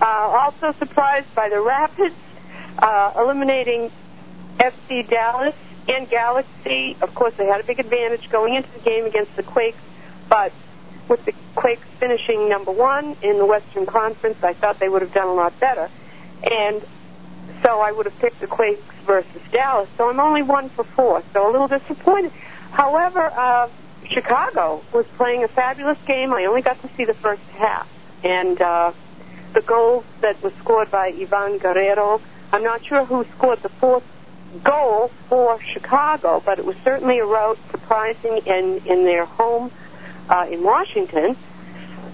Uh, also surprised by the Rapids uh, eliminating FC Dallas and Galaxy. Of course, they had a big advantage going into the game against the Quakes, but with the Quakes finishing number one in the Western Conference, I thought they would have done a lot better. And so I would have picked the Quakes versus Dallas. So I'm only one for four, so a little disappointed. However, uh, Chicago was playing a fabulous game. I only got to see the first half. And uh, the goal that was scored by Ivan Guerrero, I'm not sure who scored the fourth goal for Chicago, but it was certainly a route surprising in, in their home uh, in Washington.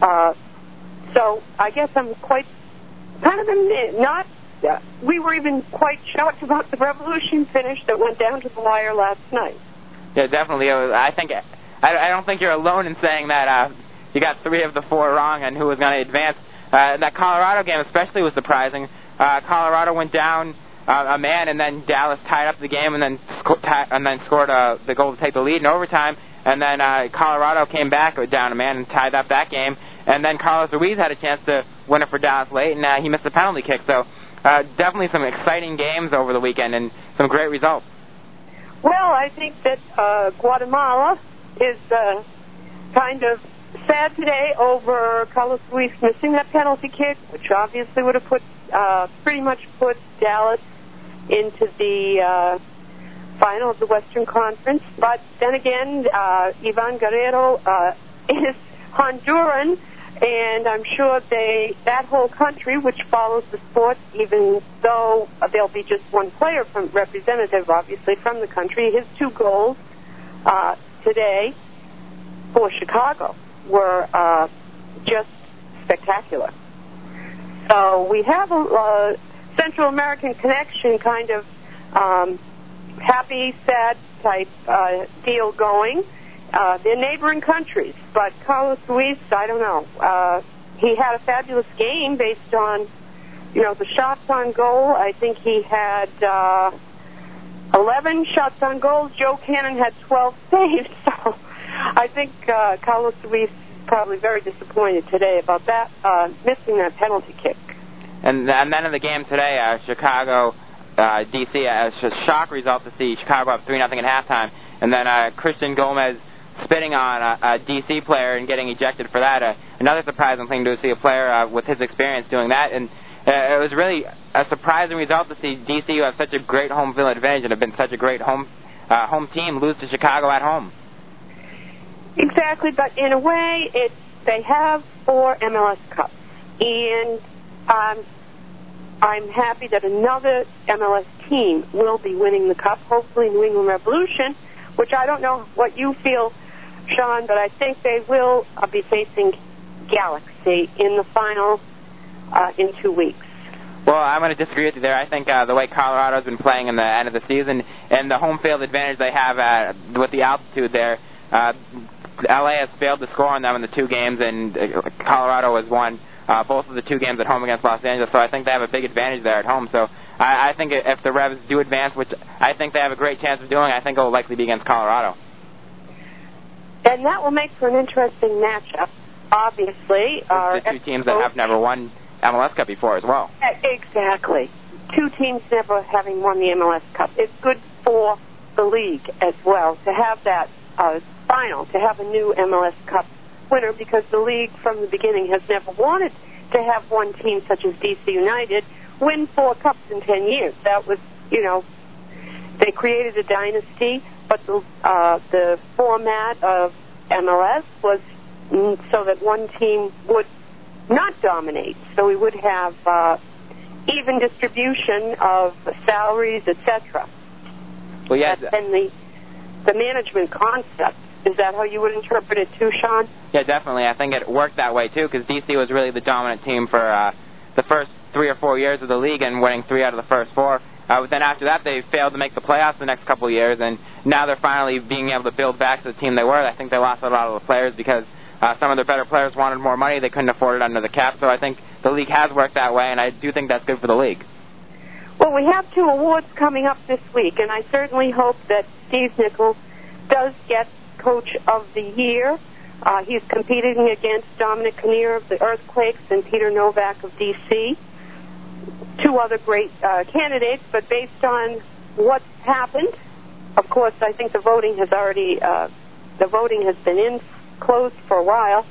Uh, so I guess I'm quite kind of not. Uh, we were even quite shocked about the revolution finish that went down to the wire last night. Yeah, definitely. I think I, I don't think you're alone in saying that uh, you got three of the four wrong and who was going to advance. Uh, that Colorado game especially was surprising. Uh, Colorado went down uh, a man, and then Dallas tied up the game, and then sco- ti- and then scored uh, the goal to take the lead in overtime. And then uh, Colorado came back down a man and tied up that game. And then Carlos Ruiz had a chance to win it for Dallas late, and uh, he missed the penalty kick. So uh, definitely some exciting games over the weekend and some great results. Well, I think that uh, Guatemala is uh, kind of sad today over Carlos Ruiz missing that penalty kick, which obviously would have put uh, pretty much put Dallas into the uh, final of the Western Conference. But then again, uh, Ivan Guerrero uh, <laughs> is Honduran, and I'm sure they that whole country, which follows the sport, even though there'll be just one player from representative, obviously from the country, his two goals uh, today for Chicago were uh, just spectacular. So we have a, a Central American connection kind of um, happy, sad type uh, deal going. Uh, they're neighboring countries, but Carlos Ruiz, I don't know. Uh, he had a fabulous game based on, you know, the shots on goal. I think he had uh, 11 shots on goal. Joe Cannon had 12 <laughs> saves. So I think uh, Carlos Ruiz probably very disappointed today about that, uh, missing that penalty kick. And, and then in the game today, uh, Chicago, uh, DC, uh, it's a shock result to see Chicago up 3 nothing at halftime. And then uh, Christian Gomez spitting on a, a DC player and getting ejected for that. Uh, another surprising thing to see a player uh, with his experience doing that. And uh, it was really a surprising result to see DC, who have such a great home field advantage and have been such a great home uh, home team, lose to Chicago at home. Exactly, but in a way, it's they have four MLS Cups, and um, I'm happy that another MLS team will be winning the cup. Hopefully, New England Revolution, which I don't know what you feel, Sean, but I think they will uh, be facing Galaxy in the final uh, in two weeks. Well, I'm going to disagree with you there. I think uh, the way Colorado's been playing in the end of the season and the home field advantage they have uh, with the altitude there, uh, LA has failed to score on them in the two games, and uh, Colorado has won uh, both of the two games at home against Los Angeles. So I think they have a big advantage there at home. So I, I think if the Revs do advance, which I think they have a great chance of doing, I think it will likely be against Colorado. And that will make for an interesting matchup. Obviously, our the two teams that have never won MLS Cup before as well. Exactly. Two teams never having won the MLS Cup. It's good for the league as well to have that uh, final, to have a new MLS Cup winner because the league from the beginning has never wanted to have one team such as DC United win four cups in 10 years. That was, you know, they created a dynasty, but the, uh, the format of MLS was so that one team would not dominate. So we would have uh, even distribution of salaries, etc. Well, yeah, That's been the the management concept. Is that how you would interpret it too, Sean? Yeah, definitely. I think it worked that way too because DC was really the dominant team for uh, the first three or four years of the league and winning three out of the first four. Uh, but then after that, they failed to make the playoffs the next couple of years, and now they're finally being able to build back to the team they were. I think they lost a lot of the players because uh, some of their better players wanted more money. They couldn't afford it under the cap. So I think the league has worked that way, and I do think that's good for the league. Well, we have two awards coming up this week, and I certainly hope that Steve Nicol does get Coach of the Year. Uh, he's competing against Dominic Kinnear of the Earthquakes and Peter Nowak of D.C. Two other great uh, candidates, but based on what's happened, of course, I think the voting has already uh, the voting has been in closed for a while.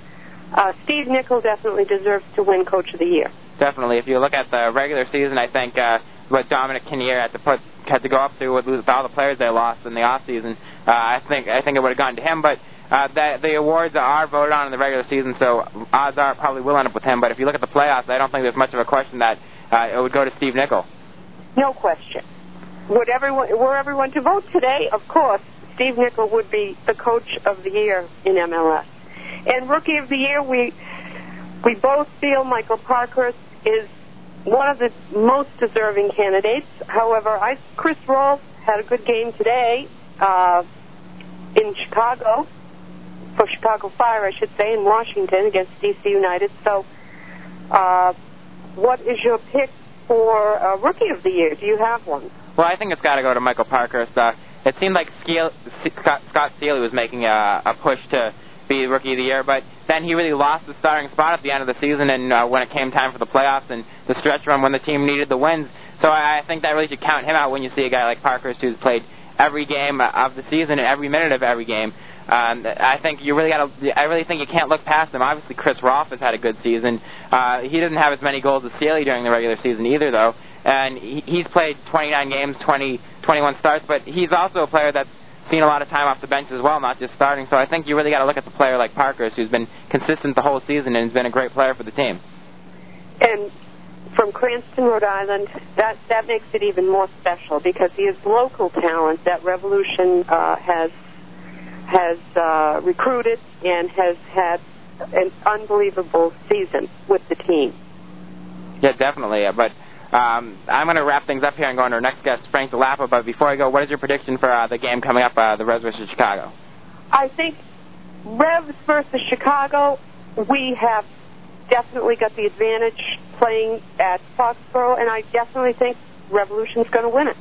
Uh, Steve Nicol definitely deserves to win Coach of the Year. Definitely. If you look at the regular season, I think uh, what Dominic Kinnear had to put had to go up through with, with all the players they lost in the off season, uh, I think I think it would have gone to him. But uh, that the awards are voted on in the regular season, so odds are it probably will end up with him. But if you look at the playoffs, I don't think there's much of a question that uh, it would go to Steve Nicol. No question. Would everyone were everyone to vote today? Of course, Steve Nicol would be the coach of the year in MLS. And rookie of the year, we we both feel Michael Parkhurst is one of the most deserving candidates. However, I Chris Rolfe had a good game today uh, in Chicago for Chicago Fire, I should say, in Washington against DC United. So, uh, what is your pick for uh, rookie of the year? Do you have one? Well, I think it's got to go to Michael Parker. Uh, it seemed like Skeel, Scott, Scott Sealy was making a, a push to be rookie of the year, but then he really lost the starting spot at the end of the season, and uh, when it came time for the playoffs and the stretch run when the team needed the wins. So I, I think that really should count him out when you see a guy like Parkhurst who's played every game of the season and every minute of every game. Um, I think you really got to. I really think you can't look past him. Obviously, Chris Rolfe has had a good season. Uh, he doesn't have as many goals as Sealy during the regular season either, though. And he, he's played 29 games, 20, 21 starts, but he's also a player that's seen a lot of time off the bench as well, not just starting. So I think you really got to look at the player like Parkhurst, who's been consistent the whole season and has been a great player for the team. And from Cranston, Rhode Island, that that makes it even more special because he is local talent that Revolution uh, has has uh, recruited and has had an unbelievable season with the team. Yeah, definitely. But um, I'm going to wrap things up here and go on to our next guest, Frank Dell'Apa. But before I go, what is your prediction for uh, the game coming up, uh, the Revs versus Chicago? I think Revs versus Chicago, we have definitely got the advantage playing at Foxborough, and I definitely think Revolution's going to win it.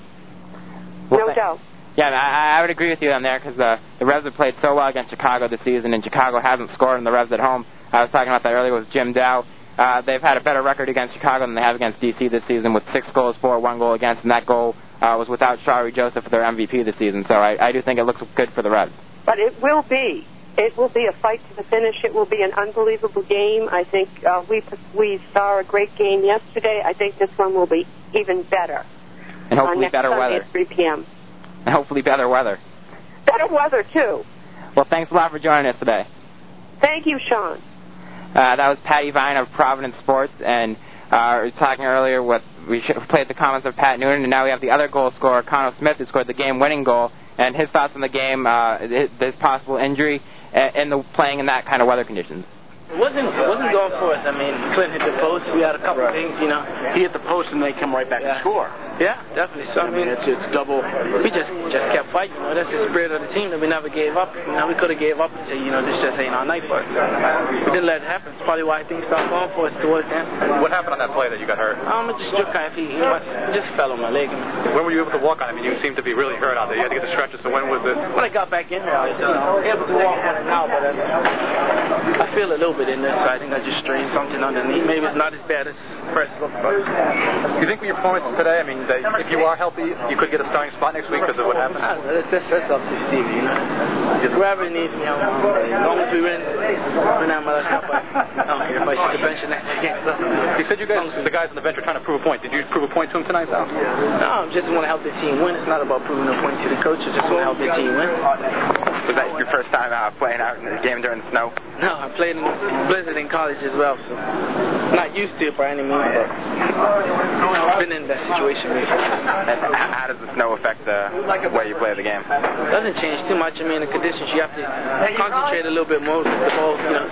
Well, no doubt. Yeah, I, I would agree with you on there because uh, the Revs have played so well against Chicago this season, and Chicago hasn't scored on the Revs at home. I was talking about that earlier with Jim Dow. Uh, they've had a better record against Chicago than they have against DC this season, with six goals for, one goal against, and that goal uh, was without Shalrie Joseph for their MVP this season. So I, I do think it looks good for the Revs. But it will be. It will be a fight to the finish. It will be an unbelievable game. I think uh, we we saw a great game yesterday. I think this one will be even better. And hopefully uh, next better Sunday weather. At 3 p.m. And hopefully better weather. Better weather too. Well, thanks a lot for joining us today. Thank you, Sean. Uh, that was Patty Vine of Providence Sports, and uh, we were talking earlier with we played the comments of Pat Noonan, and now we have the other goal scorer, Khano Smith, who scored the game-winning goal, and his thoughts on the game, uh, his, his possible injury, and, and the playing in that kind of weather conditions. It wasn't it wasn't going for us. I mean, Clint hit the post. We had a couple of things, you know. He hit the post and they come right back Yeah. and score. Yeah, definitely. So I mean, it's it's double. we just just kept fighting. You know, that's the spirit of the team that we never gave up. You know, we could have gave up and said, you know, this just ain't our night, but we didn't let it happen. It's probably why things started going for us towards the end. What happened on that play that you got hurt? Um, it just of he, he went- just fell on my leg. When were you able to walk on? I mean, you seemed to be really hurt out there. You had to get the stretcher. So when was it? When I got back in here, I was you know, able to walk on it now, but uh, I feel a little bit in there, so I think I just strained something underneath. Maybe it's not as bad as first but Do you think with your performance today, I mean, that if you are healthy, you could get a starting spot next week because of what happened? I don't know, that's, that's, that's up to Stevie, you know. Just wherever he needs me, I'm on. As long as we win, we're not much up. I don't care if I shoot the bench the next <laughs> game. You said you guys, the guys on the bench, are trying to prove a point. Did you prove a point to him tonight, though? No, I just want to help the team win. It's not about proving a point to the coach. I just want to help the team win. Was that your first time uh, playing out in the game during the snow? No, I played in Blizzard in college as well, so not used to it by any means, but I've been in that situation before. And how does the snow affect the way you play the game? doesn't change too much. I mean, the conditions you have to concentrate a little bit more. The ball, you know,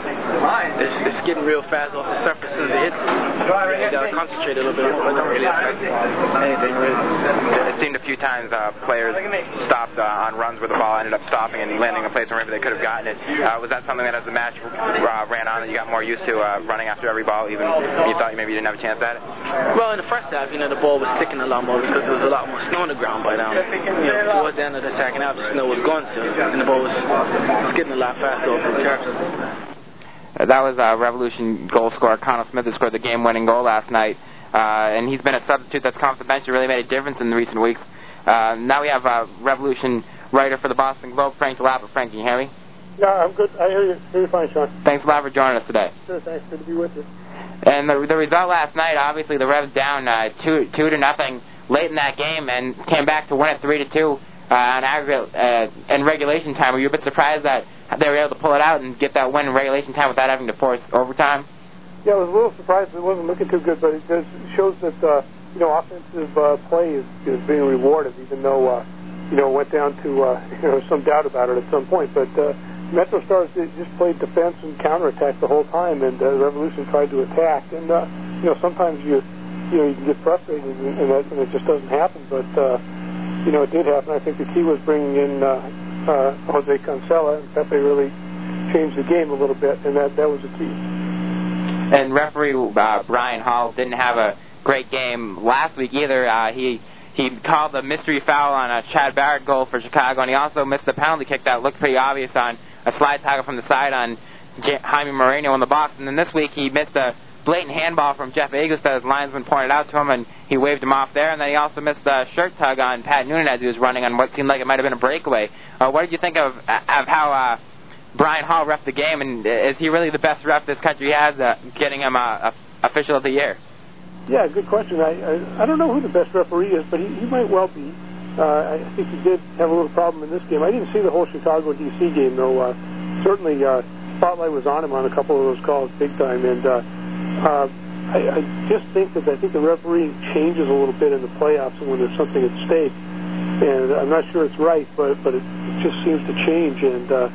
it's, it's getting real fast off the surface as it hits. You gotta concentrate a little bit, but it don't really affect anything really. It seemed a few times uh, players stopped uh, on runs where the ball ended up stopping and landing in a place where maybe they could have gotten it. Uh, was that something that as the match uh, ran on that you got more used to uh, running after every ball, even when you thought maybe you didn't have a chance at it? Well, in the first half, you know, the ball was sticking a lot more because there was a lot more snow on the ground by now. You know, towards the end of the second half, the snow was gone, so and the ball was skidding a lot faster off the turf. Uh, that was uh, Revolution goal scorer Khano Smith who scored the game-winning goal last night, uh, and he's been a substitute that's come off the bench and really made a difference in the recent weeks. Uh, now we have uh, Revolution writer for the Boston Globe, Frank Dell'Apa. Frank, can you hear me? Yeah, I'm good. I hear you. Hear you fine, Sean. Thanks a lot for joining us today. Sure, thanks. Good to be with you. And the, the result last night, obviously, the Revs down uh, two two to nothing late in that game, and came back to win it three to two uh, on aggregate uh, in regulation time. Were you a bit surprised that they were able to pull it out and get that win in regulation time without having to force overtime? Yeah, I was a little surprised it wasn't looking too good, but it does, shows that uh, you know offensive uh, play is, is being rewarded, even though uh, you know it went down to uh, <laughs> you know some doubt about it at some point. But uh, Metro Stars just played defense and counterattack the whole time, and uh, Revolution tried to attack. And uh, you know sometimes you you know you can get frustrated and, and, that, and it just doesn't happen. But uh, you know it did happen. I think the key was bringing in uh, uh, Jose Cancela, and Pepe really changed the game a little bit, and that that was the key. And referee uh, Brian Hall didn't have a great game last week either. Uh, he he called the mystery foul on a Chad Barrett goal for Chicago, and he also missed the penalty kick that looked pretty obvious on a slide tackle from the side on Jaime Moreno in the box. And then this week he missed a blatant handball from Jeff Agoos that his linesman pointed out to him, and he waved him off there. And then he also missed a shirt tug on Pat Noonan as he was running on what seemed like it might have been a breakaway. Uh, what did you think of of how? Uh, Brian Hall ref the game, and is he really the best ref this country has, uh, getting him a, a official of the year? Yeah, good question. I, I I don't know who the best referee is, but he, he might well be. Uh, I think he did have a little problem in this game. I didn't see the whole Chicago DC game though. Uh, certainly, uh, spotlight was on him on a couple of those calls, big time. And uh, uh, I, I just think that I think the refereeing changes a little bit in the playoffs when there's something at stake. And I'm not sure it's right, but but it, it just seems to change. And uh,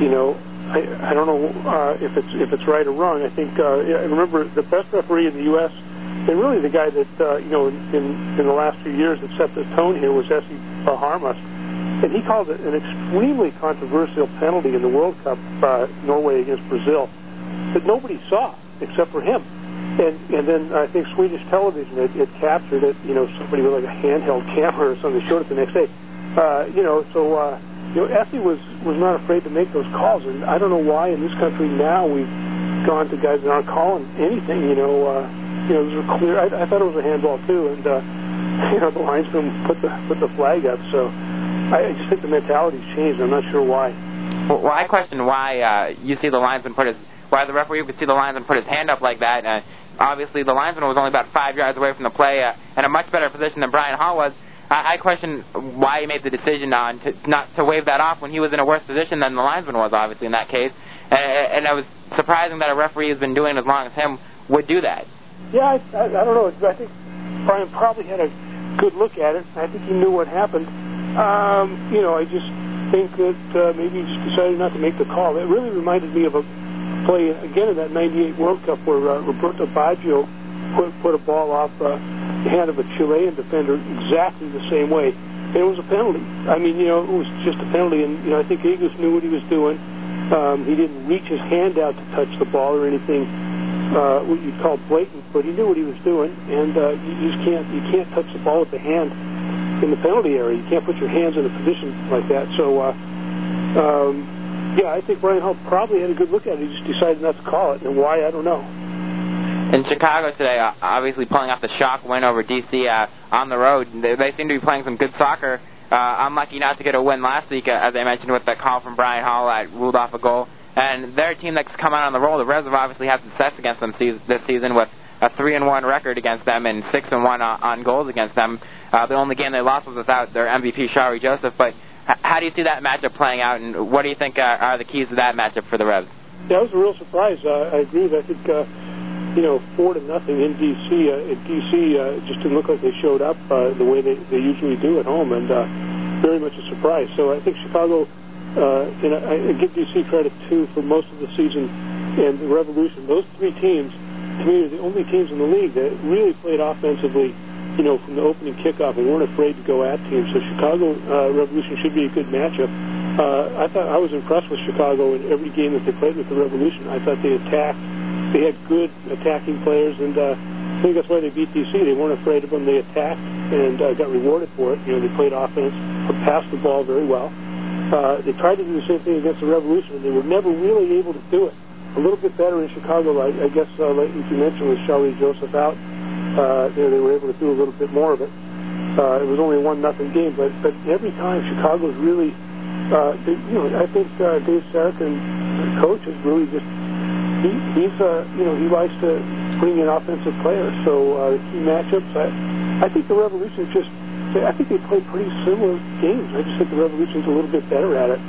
you know, I I don't know uh, if it's if it's right or wrong. I think uh, remember the best referee in the U.S. and really the guy that uh, you know in, in the last few years that set the tone here was Esse Baharmast, and he called it an extremely controversial penalty in the World Cup, uh, Norway against Brazil, that nobody saw except for him. And and then I think Swedish television it, it captured it. You know, somebody with like a handheld camera or something showed it the next day. Uh, you know, so. Uh, you know, Effie was was not afraid to make those calls, and I don't know why in this country now we've gone to guys that aren't calling anything. You know, uh, you know, those are clear. I, I thought it was a handball too, and uh, <laughs> you know, the linesman put the put the flag up. So I, I just think the mentality's changed. I'm not sure why. Well, well I question why uh, you see the linesman put his why the referee would see the linesman put his hand up like that. Uh, obviously, the linesman was only about five yards away from the play, uh, in a much better position than Brian Hall was. I, I question why he made the decision on to not to wave that off when he was in a worse position than the linesman was, obviously in that case. And, and it was surprising that a referee has been doing it as long as him would do that. Yeah, I, I, I don't know. I think Brian probably had a good look at it. I think he knew what happened. Um, you know, I just think that uh, maybe he just decided not to make the call. It really reminded me of a play again in that '98 World Cup where uh, Roberto Baggio put put a ball off uh, the hand of a Chilean defender exactly the same way. And it was a penalty. I mean, you know, it was just a penalty, and you know, I think Agoos knew what he was doing. Um, he didn't reach his hand out to touch the ball or anything uh, what you'd call blatant, but he knew what he was doing, and uh, you just can't you can't touch the ball with the hand in the penalty area. You can't put your hands in a position like that. So, uh, um, yeah, I think Brian Hall probably had a good look at it. He just decided not to call it, and why I don't know. In Chicago today, obviously pulling off the shock win over DC uh, on the road, they, seem to be playing some good soccer. Uh, unlucky not to get a win last week, uh, as I mentioned with that call from Brian Hall that ruled off a goal. And they're a team that's come out on the roll. The Revs have obviously had success against them this season with a three and one record against them and six and one on, goals against them. Uh, the only game they lost was without their MVP Shalrie Joseph. But how do you see that matchup playing out, and what do you think uh, are the keys to that matchup for the Revs? It was a real surprise. Uh, I agree. I think uh, you know four to nothing in DC. Uh, in DC, uh, just didn't look like they showed up uh, the way they, they usually do at home, and uh, very much a surprise. So I think Chicago. Uh, and I, I give DC credit too for most of the season and the Revolution. Those three teams, to me, are the only teams in the league that really played offensively. You know, from the opening kickoff and weren't afraid to go at teams. So Chicago uh, Revolution should be a good matchup. Uh, I thought I was impressed with Chicago in every game that they played with the Revolution. I thought they attacked. They had good attacking players, and uh, I think that's why they beat DC. They weren't afraid of them. They attacked and uh, got rewarded for it. You know, they played offense, passed the ball very well. Uh, they tried to do the same thing against the Revolution, and they were never really able to do it. A little bit better in Chicago, I, I guess, uh, like you mentioned, with Shalrie Joseph out. Uh, they, they were able to do a little bit more of it. Uh, it was only one nothing game, but but every time Chicago's really, uh, they, you know, I think uh, Dave Sarachan, the coach, is really just he he's uh, you know he likes to bring in offensive players. So uh, the key matchups, I I think the Revolution just I think they play pretty similar games. I just think the Revolution's a little bit better at it.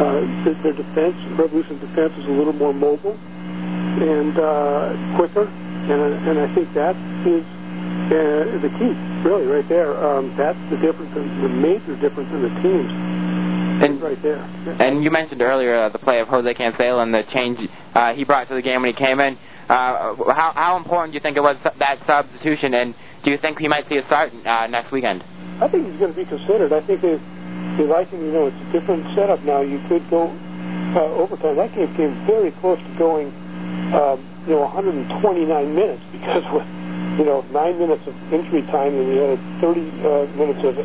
Uh, their, their defense, Revolution's defense, is a little more mobile and uh, quicker, and and I think that is uh, the key, really, right there. Um, that's the difference, the major difference in the teams. And right there. And you mentioned earlier uh, the play of Jose Cancela and the change uh, he brought to the game when he came in. Uh, how how important do you think it was that substitution, and do you think he might see a start uh, next weekend? I think he's going to be considered. I think they like him. You know, it's a different setup now. You could go uh, overtime. That game came very close to going, um, you know, 129 minutes because <laughs> with you know nine minutes of injury time and you had 30 uh, minutes of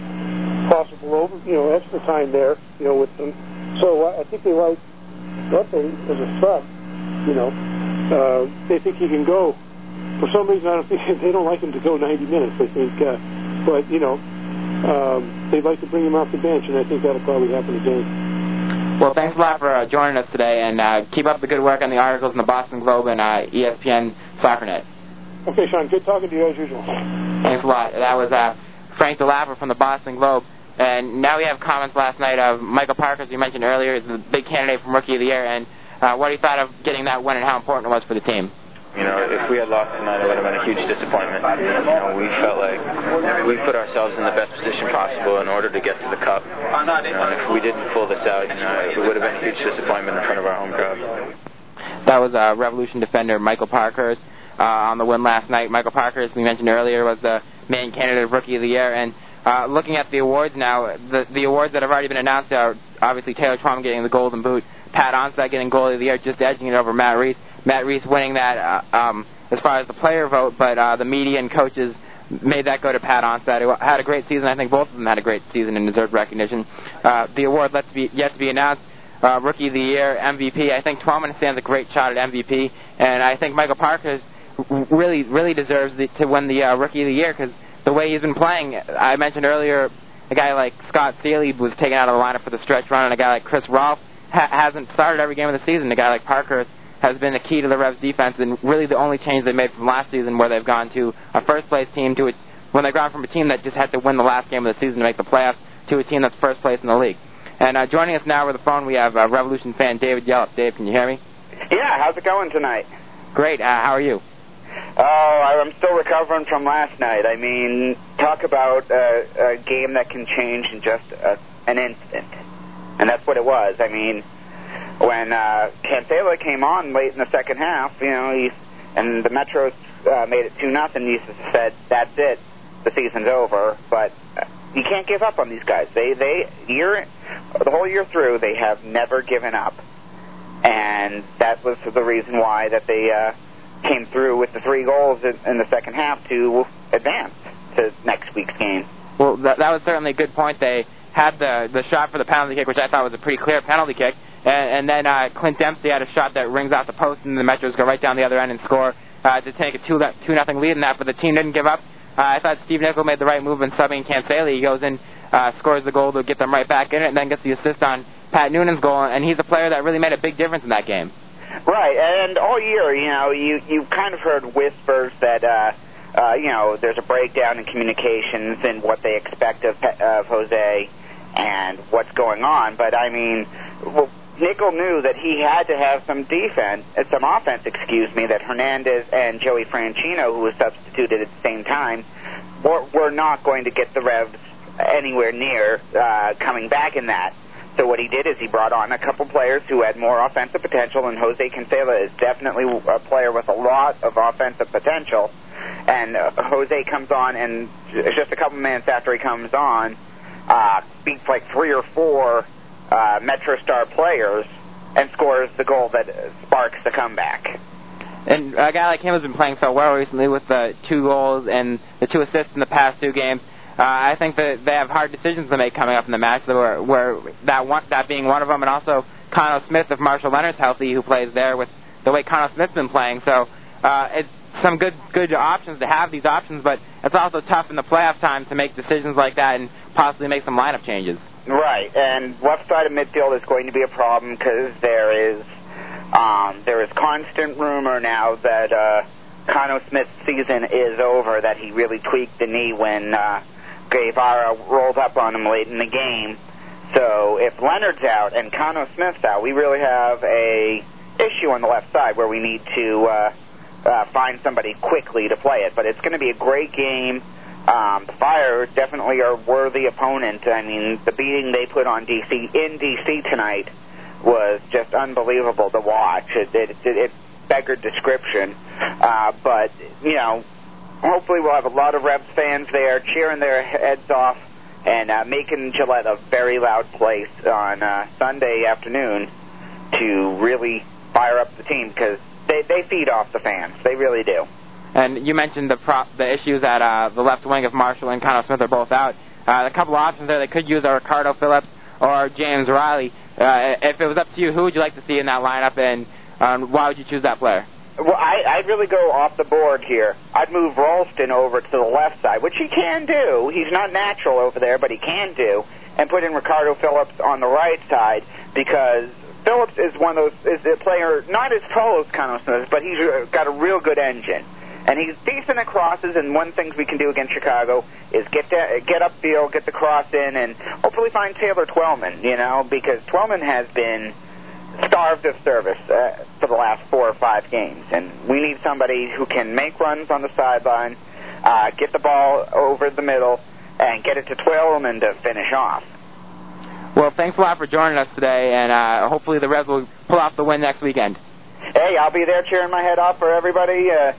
possible over, you know, extra time there. You know, with them. So uh, I think they like Duffy as a sub. You know, uh, they think he can go. For some reason, I don't <laughs> think they don't like him to go 90 minutes. I think, uh, but you know um, they'd like to bring him off the bench, and I think that'll probably happen again. Well, thanks a lot for uh, joining us today, and uh, keep up the good work on the articles in the Boston Globe and uh, ESPN SoccerNet. Okay, Sean, good talking to you as usual. Thanks a lot. That was uh, Frank Dell'Apa from the Boston Globe. And now we have comments last night of Michael Parker, as you mentioned earlier, is the big candidate for Rookie of the Year, and uh, what he thought of getting that win and how important it was for the team. You know, if we had lost tonight, it would have been a huge disappointment. You know, we felt like we put ourselves in the best position possible in order to get to the cup. You know, and if we didn't pull this out, you know, it would have been a huge disappointment in front of our home crowd. That was uh, Revolution defender Michael Parkhurst uh, on the win last night. Michael Parkhurst, we mentioned earlier, was the main candidate of Rookie of the Year. And uh, looking at the awards now, the, the awards that have already been announced are obviously Taylor Twom getting the Golden Boot, Pat Onstad getting Goalie of the Year, just edging it over Matt Reis. Matt Reis winning that uh, um, as far as the player vote, but uh, the media and coaches made that go to Pat Onstad, who had a great season. I think both of them had a great season and deserved recognition. Uh, the award left to be, yet to be announced. Uh, Rookie of the Year, MVP. I think Twellman stands a great shot at MVP, and I think Michael Parker really, really deserves the, to win the uh, Rookie of the Year because the way he's been playing. I mentioned earlier a guy like Scott Sealy was taken out of the lineup for the stretch run, and a guy like Chris Rolfe ha- hasn't started every game of the season. A guy like Parker has been the key to the Revs defense and really the only change they made from last season where they've gone to a first place team to a, when they've gone from a team that just had to win the last game of the season to make the playoffs to a team that's first place in the league. And uh, joining us now over the phone, we have uh, Revolution fan David Yellup. Dave, can you hear me? Yeah, how's it going tonight? Great. Uh, how are you? Oh, I'm still recovering from last night. I mean, talk about uh, a game that can change in just a, an instant. And that's what it was. I mean, when uh, Cancela came on late in the second half, you know, he, and the Metros uh, made it 2 nothing. he said, that's it. The season's over. But uh, you can't give up on these guys. They, they, year, the whole year through, they have never given up. And that was the reason why that they uh, came through with the three goals in, in the second half to advance to next week's game. Well, that, that was certainly a good point. They had the the shot for the penalty kick, which I thought was a pretty clear penalty kick, and, and then uh, Clint Dempsey had a shot that rings off the post, and the Metros go right down the other end and score uh, to take a two two nothing lead in that. But the team didn't give up. Uh, I thought Steve Nicol made the right move in subbing Cancela. He goes in, uh, scores the goal to get them right back in it, and then gets the assist on Pat Noonan's goal, and he's a player that really made a big difference in that game. Right, and all year, you know, you you kind of heard whispers that uh, uh, you know there's a breakdown in communications and what they expect of of Jose and what's going on. But I mean, Nicol knew that he had to have some defense, uh, some offense, excuse me, that Hernandez and Joey Franchino, who was substituted at the same time, were, were not going to get the Revs anywhere near uh, coming back in that. So what he did is he brought on a couple players who had more offensive potential, and Jose Cancela is definitely a player with a lot of offensive potential. And uh, Jose comes on, and just a couple minutes after he comes on, uh, beats like three or four uh, Metro Star players and scores the goal that sparks the comeback. And a guy like him has been playing so well recently with the two goals and the two assists in the past two games. Uh, I think that they have hard decisions to make coming up in the match, where, where that one, that being one of them, and also Khano Smith, if Marshall Leonard's healthy, who plays there with the way Khano Smith's been playing. So uh, it's some good good options to have these options, but it's also tough in the playoff time to make decisions like that and possibly make some lineup changes. Right, and left side of midfield is going to be a problem because there is um, there is constant rumor now that uh, Khano Smith's season is over. That he really tweaked the knee when uh, Guevara rolled up on him late in the game. So if Leonard's out and Khano Smith's out, we really have a issue on the left side where we need to uh, uh, find somebody quickly to play it. But it's going to be a great game. Um, the Fire definitely are worthy opponent. I mean, the beating they put on DC in DC tonight was just unbelievable to watch. It it, it, it beggared description. Uh, but you know, hopefully we'll have a lot of Revs fans there cheering their heads off and uh, making Gillette a very loud place on uh, Sunday afternoon to really fire up the team because they they feed off the fans. They really do. And you mentioned the the issues at uh, the left wing of Marshall and Khano Smith are both out. Uh, a couple of options there they could use are Ricardo Phillips or James Riley. Uh, if it was up to you, who would you like to see in that lineup, and um, why would you choose that player? Well, I, I'd really go off the board here. I'd move Ralston over to the left side, which he can do. He's not natural over there, but he can do, and put in Ricardo Phillips on the right side because Phillips is one of those is a player not as tall as Khano Smith, but he's got a real good engine And he's decent at crosses, and one thing we can do against Chicago is get to, get upfield, get the cross in, and hopefully find Taylor Twellman, you know, because Twellman has been starved of service uh, for the last four or five games. And we need somebody who can make runs on the sideline, uh, get the ball over the middle, and get it to Twellman to finish off. Well, thanks a lot for joining us today, and uh, hopefully the Revs will pull off the win next weekend. Hey, I'll be there cheering my head off for everybody. Uh,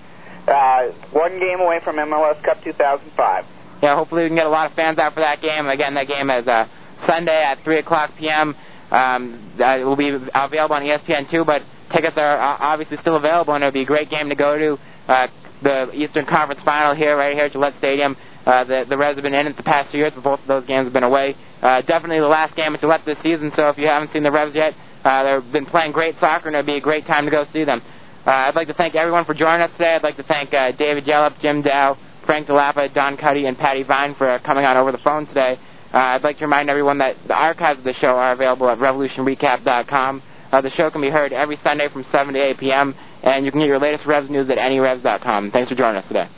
uh, one game away from MLS Cup 2005. Yeah, hopefully we can get a lot of fans out for that game. Again, that game is uh, Sunday at 3 o'clock p.m. Um, uh, it will be available on E ESPN2, but tickets are uh, obviously still available, and it'll be a great game to go to. Uh, the Eastern Conference Final here, right here at Gillette Stadium. Uh, the, the Revs have been in it the past two years, but both of those games have been away. Uh, definitely the last game at Gillette this season, so if you haven't seen the Revs yet, uh, they've been playing great soccer, and it'll be a great time to go see them. Uh, I'd like to thank everyone for joining us today. I'd like to thank uh, David Jellup, Jim Dow, Frank Dell'Apa, Don Cuddy, and Patty Vine for uh, coming on over the phone today. Uh, I'd like to remind everyone that the archives of the show are available at revolutionrecap.com. Uh, the show can be heard every Sunday from 7 to 8 p.m., and you can get your latest Revs news at anyrevs.com. Thanks for joining us today.